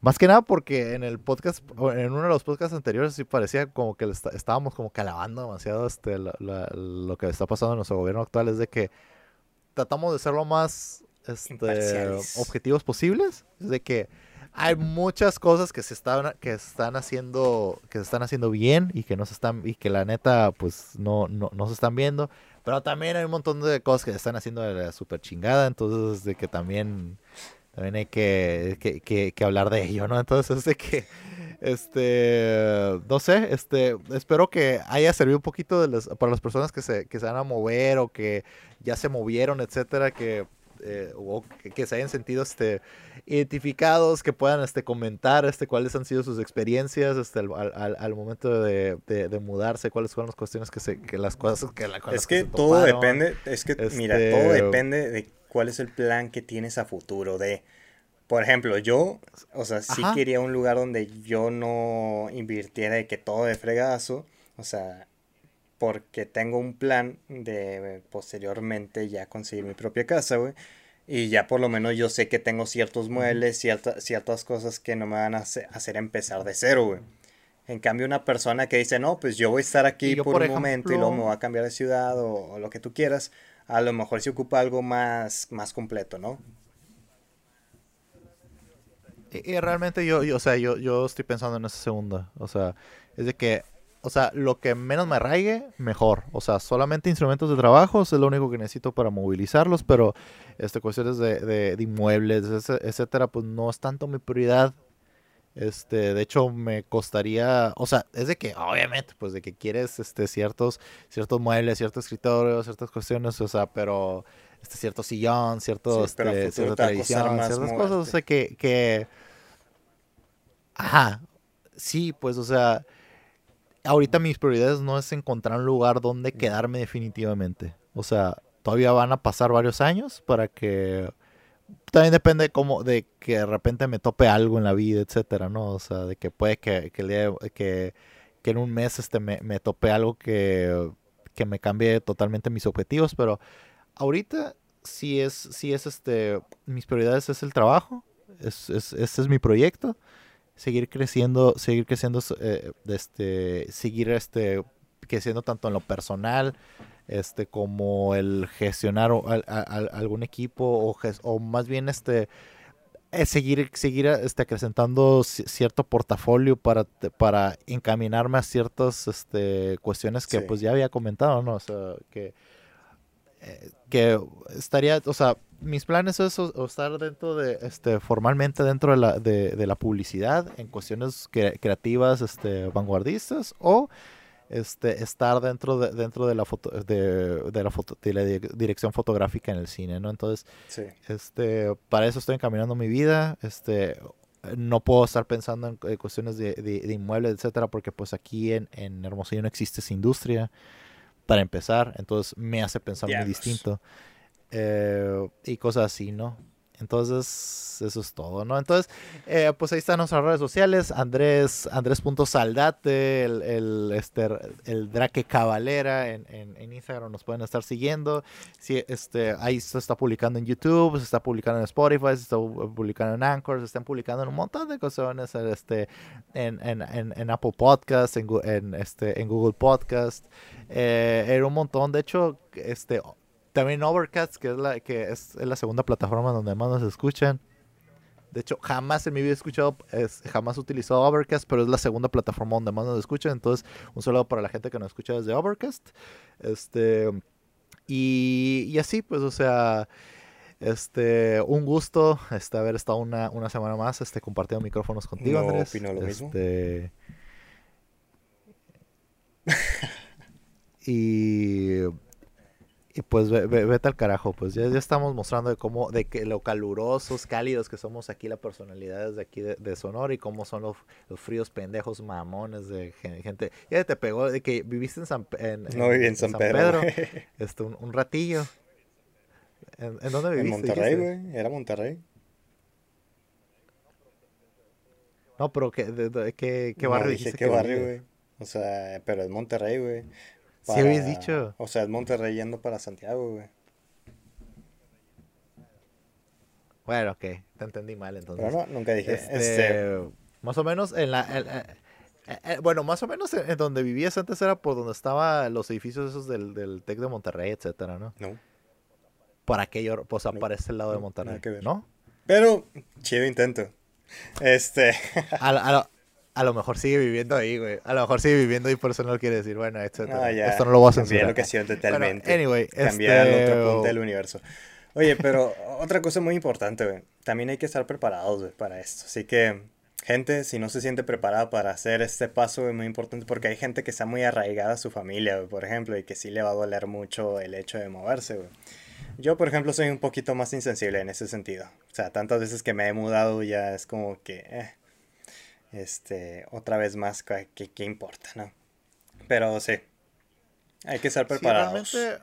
más que nada porque en el podcast, en uno de los podcasts anteriores sí parecía como que está- estábamos como que alabando demasiado este, la- la- lo que está pasando en nuestro gobierno actual, es de que tratamos de ser lo más este, objetivos posibles, es de que hay muchas cosas que se están que están haciendo que se están haciendo bien y que no se están y que la neta pues no no, no se están viendo. Pero también hay un montón de cosas que se están haciendo de la super chingada. Entonces de que también también hay que, que, que- que hablar de ello no entonces de que este no sé este espero que haya servido un poquito de para las personas que se que se van a mover o que ya se movieron etcétera que eh, o que, se hayan sentido este, identificados, que puedan este, comentar este, cuáles han sido sus experiencias este, al, al, momento de, de, mudarse, cuáles fueron las cuestiones que, se, que las cosas que la Es que, todo depende, es que mira, todo este, depende de cuál es el plan que tienes a futuro de... Por ejemplo, yo, o sea, sí quería un lugar donde yo no invirtiera de que todo de fregazo, o sea, porque tengo un plan de posteriormente ya conseguir mi propia casa, güey. Y ya por lo menos yo sé que tengo ciertos muebles, ciertas cosas que no me van a hacer empezar de cero, güey. En cambio, una persona que dice, no, pues yo voy a estar aquí por, un momento y luego me voy a cambiar de ciudad o, lo que tú quieras, a lo mejor se ocupa algo más, más completo, ¿no? Y, realmente yo, yo, o sea, yo, yo estoy pensando en esa segunda. O sea, es de que o sea, lo que menos me arraigue, mejor. O sea, solamente instrumentos de trabajo es lo único que necesito para movilizarlos, pero este, cuestiones de, de, inmuebles, etcétera, pues no es tanto mi prioridad. Este, de hecho, me costaría, o sea, es de que, obviamente, pues de que quieres este, ciertos, ciertos muebles, ciertos escritorios, ciertas cuestiones, o sea, pero este cierto sillón, cierto, este, cierta televisión, ciertas cosas, o sea, que, que, ajá, sí, pues, o sea, ahorita mis prioridades no es encontrar un lugar donde quedarme definitivamente. O sea, todavía van a pasar varios años para que también depende de cómo de que de repente me tope algo en la vida, etcétera, ¿no? O sea, de que puede que, que, que, en un mes este me, me tope algo que, que me cambie totalmente mis objetivos, pero ahorita sí es, sí es este, mis prioridades es el trabajo, es, es, ese es mi proyecto seguir creciendo, seguir creciendo, eh, este, seguir este, creciendo tanto en lo personal, este, como el gestionar algún equipo o, o, más bien este, eh, seguir, seguir este, acrecentando cierto portafolio para, para encaminarme a ciertas este, cuestiones que pues ya había comentado, ¿no? O sea, que, eh, que estaría, o sea, mis planes es estar dentro de, este, formalmente dentro de la, de, la publicidad en cuestiones creativas, este, vanguardistas o este, estar dentro de, dentro de la foto, de, la foto, de la dirección fotográfica en el cine, ¿no? Entonces, este, para eso estoy encaminando mi vida, este, no puedo estar pensando en, cuestiones de, de, inmuebles, etcétera, porque pues aquí en, en Hermosillo no existe esa industria para empezar, entonces me hace pensar muy distinto. Eh, y cosas así, ¿no? Entonces, eso es todo, ¿no? Entonces, eh, pues ahí están nuestras redes sociales, Andrés, Andrés.saldate, el, el, este, el Drake Cavalera en, en, Instagram nos pueden estar siguiendo. Sí, este, ahí se está publicando en YouTube, se está publicando en Spotify, se está publicando en Anchor, se están publicando en un montón de cosas, este, en, en, Apple Podcast, en, este, en Google Podcast, eh, en un montón, de hecho, este también Overcast, que es la, que es, la segunda plataforma donde más nos escuchan. De hecho, jamás en mi vida he escuchado, es, jamás he utilizado Overcast, pero es la segunda plataforma donde más nos escuchan. Entonces, un saludo para la gente que nos escucha desde Overcast. Este, y, y así, pues, o sea, este, un gusto este, haber estado una, una semana más este, compartiendo micrófonos contigo, no Andrés. Opino lo este, y y pues vete al carajo, pues ya, ya estamos mostrando de cómo, de que lo calurosos, cálidos que somos aquí, las personalidades de aquí de, Sonora y cómo son los, fríos pendejos mamones de gente. Ya te pegó de que viviste en San, en, no viví en San, Pedro. este, un, ratillo. ¿En, dónde viviste? En Monterrey, güey. Era Monterrey. No, pero ¿qué, de, qué, qué barrio dijiste? ¿Qué barrio, güey? O sea, pero es Monterrey, güey. Sí habías dicho. O sea, es Monterrey yendo para Santiago, güey. Bueno, ok, te entendí mal entonces. Pero no, nunca dije. Este, este Más o menos en la... Eh, eh, bueno, más o menos en, donde vivías antes era por donde estaban los edificios esos del, del TEC de Monterrey, etcétera, ¿no? No. Por aquello, pues aparece el lado de Monterrey, ¿no? Pero, chido intento. Este... a, a lo mejor sigue viviendo ahí, güey. A lo mejor sigue viviendo ahí, por eso no lo quiere decir. Bueno, esto, no, esto no lo voy a censurar. Cambiar totalmente. anyway, Cambiar este... otro punto del universo. Oye, pero otra cosa muy importante, güey. También hay que estar preparados, güey, para esto. Así que, gente, si no se siente preparada para hacer este paso, es muy importante porque hay gente que está muy arraigada a su familia, güey, por ejemplo, y que sí le va a doler mucho el hecho de moverse, güey. Yo, por ejemplo, soy un poquito más insensible en ese sentido. O sea, tantas veces que me he mudado ya es como que, eh, este, otra vez más, ¿qué, qué importa, no? Pero sí, hay que estar preparados. Eh,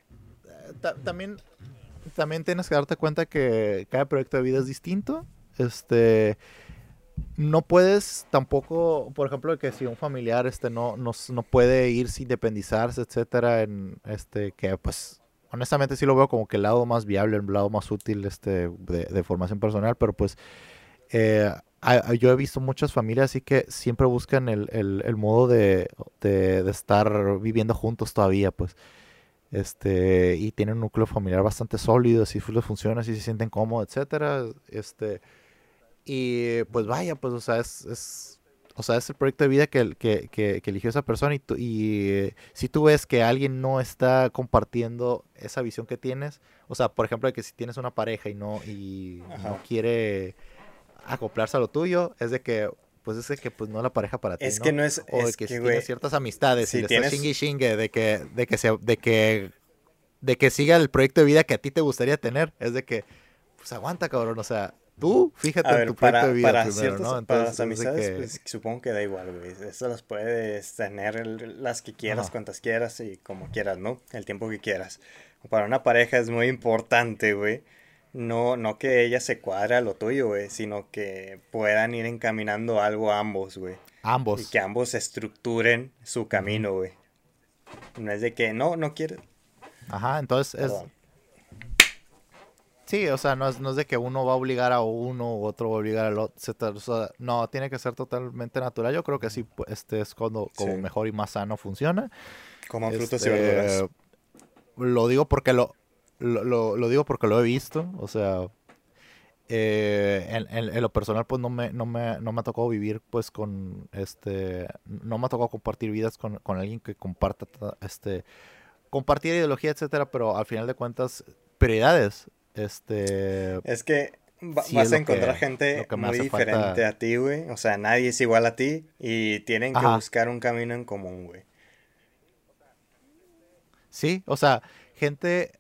también, también tienes que darte cuenta que cada proyecto de vida es distinto. Este, no puedes tampoco, por ejemplo, que si un familiar este no, no, no puede irse independizarse, etcétera, en este que pues honestamente sí lo veo como que el lado más viable, el lado más útil este de, formación personal, pero pues eh, yo he visto muchas familias así que siempre buscan el, el, modo de, de, estar viviendo juntos todavía, pues. Este, y tienen un núcleo familiar bastante sólido, así les funciona, así se sienten cómodos, etcétera. Este, y pues vaya, pues, o sea, es, es o sea, es el proyecto de vida que, que, que, eligió esa persona. Y, y eh, si tú ves que alguien no está compartiendo esa visión que tienes, o sea, por ejemplo, que si tienes una pareja y no, y no quiere acoplarse a lo tuyo, es de que pues es de que pues no la pareja para ti. Es que no es. O de que, si tienes ciertas amistades si y tienes... chingue de que, de que se, de que de que siga el proyecto de vida que a ti te gustaría tener. Es de que, pues aguanta, cabrón. O sea, tú fíjate en tu proyecto de vida para primero, ¿no? Entonces, para las amistades, pues supongo que da igual, güey. Eso las puedes tener las que quieras, cuantas quieras y como quieras, ¿no? El tiempo que quieras. Para una pareja es muy importante, güey no, no que ella se cuadre a lo tuyo, güey, sino que puedan ir encaminando algo ambos, güey. Ambos. Y que ambos estructuren su camino, güey. No es de que no, no quiere. Ajá, entonces es. Sí, o sea, no es, no es de que uno va a obligar a uno u otro va a obligar al otro. no, tiene que ser totalmente natural. Yo creo que sí, pues, este es cuando como mejor y más sano funciona. Como frutas y verduras. Este, lo digo porque lo, lo, lo, digo porque lo he visto, o sea, eh, en, lo personal pues no me, no me, no me ha tocado vivir pues con, este, no me ha tocado compartir vidas con, alguien que comparta, este, compartir ideología, etcétera, pero al final de cuentas, prioridades, este... Es que vas a encontrar gente muy diferente a ti, güey, o sea, nadie es igual a ti y tienen que buscar un camino en común, güey. Sí, o sea, gente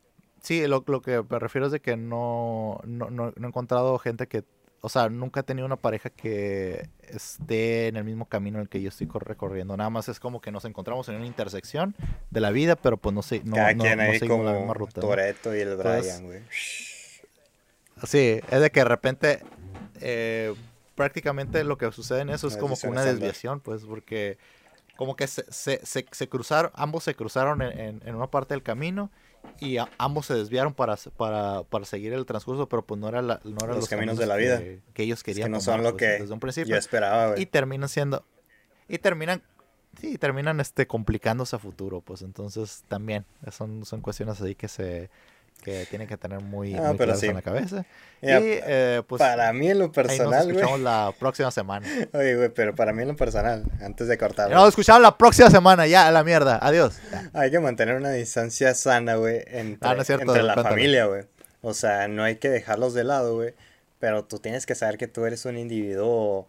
Sí, lo, que me refiero es de que no, no, no, he encontrado gente que, o sea, nunca he tenido una pareja que esté en el mismo camino en el que yo estoy recorriendo. Nada más es como que nos encontramos en una intersección de la vida, pero pues no sé, no, Cada quien ahí como la misma ruta. Toreto y el Brian, güey. Sí, es de que de repente eh, prácticamente lo que sucede en eso es como que una desviación, pues, porque como que se, se, se, cruzaron, ambos se cruzaron en, en, una parte del camino y ambos se desviaron para, para, para, seguir el transcurso, pero pues no, era no eran los, caminos, de la vida que, ellos querían. que no son lo pues, que un principio. yo esperaba, Y terminan siendo, y terminan, sí, terminan este, complicándose a futuro, pues entonces también son, son cuestiones ahí que se, que tienen que tener muy, ah, en la cabeza. y eh, pues, para mí en lo personal, nos escuchamos la próxima semana. Oye, güey, pero para mí en lo personal, antes de cortar. Nos escuchamos la próxima semana, ya, a la mierda. Adiós. Hay que mantener una distancia sana, güey, entre, ah, entre la familia, güey. O sea, no hay que dejarlos de lado, güey. Pero tú tienes que saber que tú eres un individuo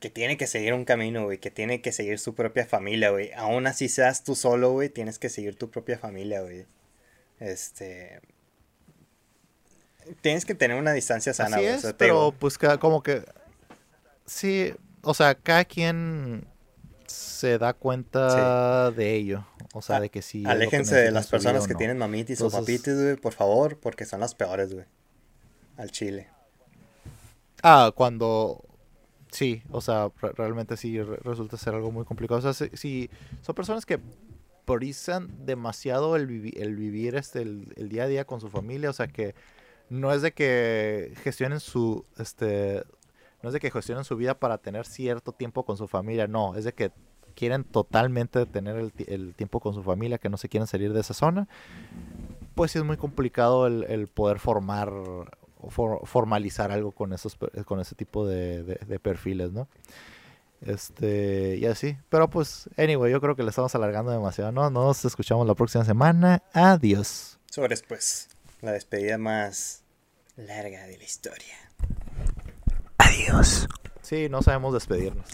que tiene que seguir un camino, güey, que tiene que seguir su propia familia, güey. Aún así seas tú solo, güey, tienes que seguir tu propia familia, güey. Este. Tienes que tener una distancia sana, Así es, pero pues como que. Sí, o sea, cada quien se da cuenta de ello. O sea, de que sí. Aléjense de las personas que tienen mamitis o papitis, güey, por favor, porque son las peores, güey. Al chile. Ah, cuando. Sí, o sea, realmente sí resulta ser algo muy complicado. O sea, si son personas que priorizan demasiado el, el vivir este, el, día a día con su familia, o sea que no es de que gestionen su, este, no es de que gestionen su vida para tener cierto tiempo con su familia, no, es de que quieren totalmente tener el, tiempo con su familia, que no se quieren salir de esa zona, pues sí es muy complicado el, poder formar, formalizar algo con esos, con ese tipo de, de perfiles, ¿no? Este, y así. Pero pues, anyway, yo creo que le estamos alargando demasiado, ¿no? Nos escuchamos la próxima semana. Adiós. Sobres, pues, la despedida más larga de la historia. Adiós. Sí, no sabemos despedirnos.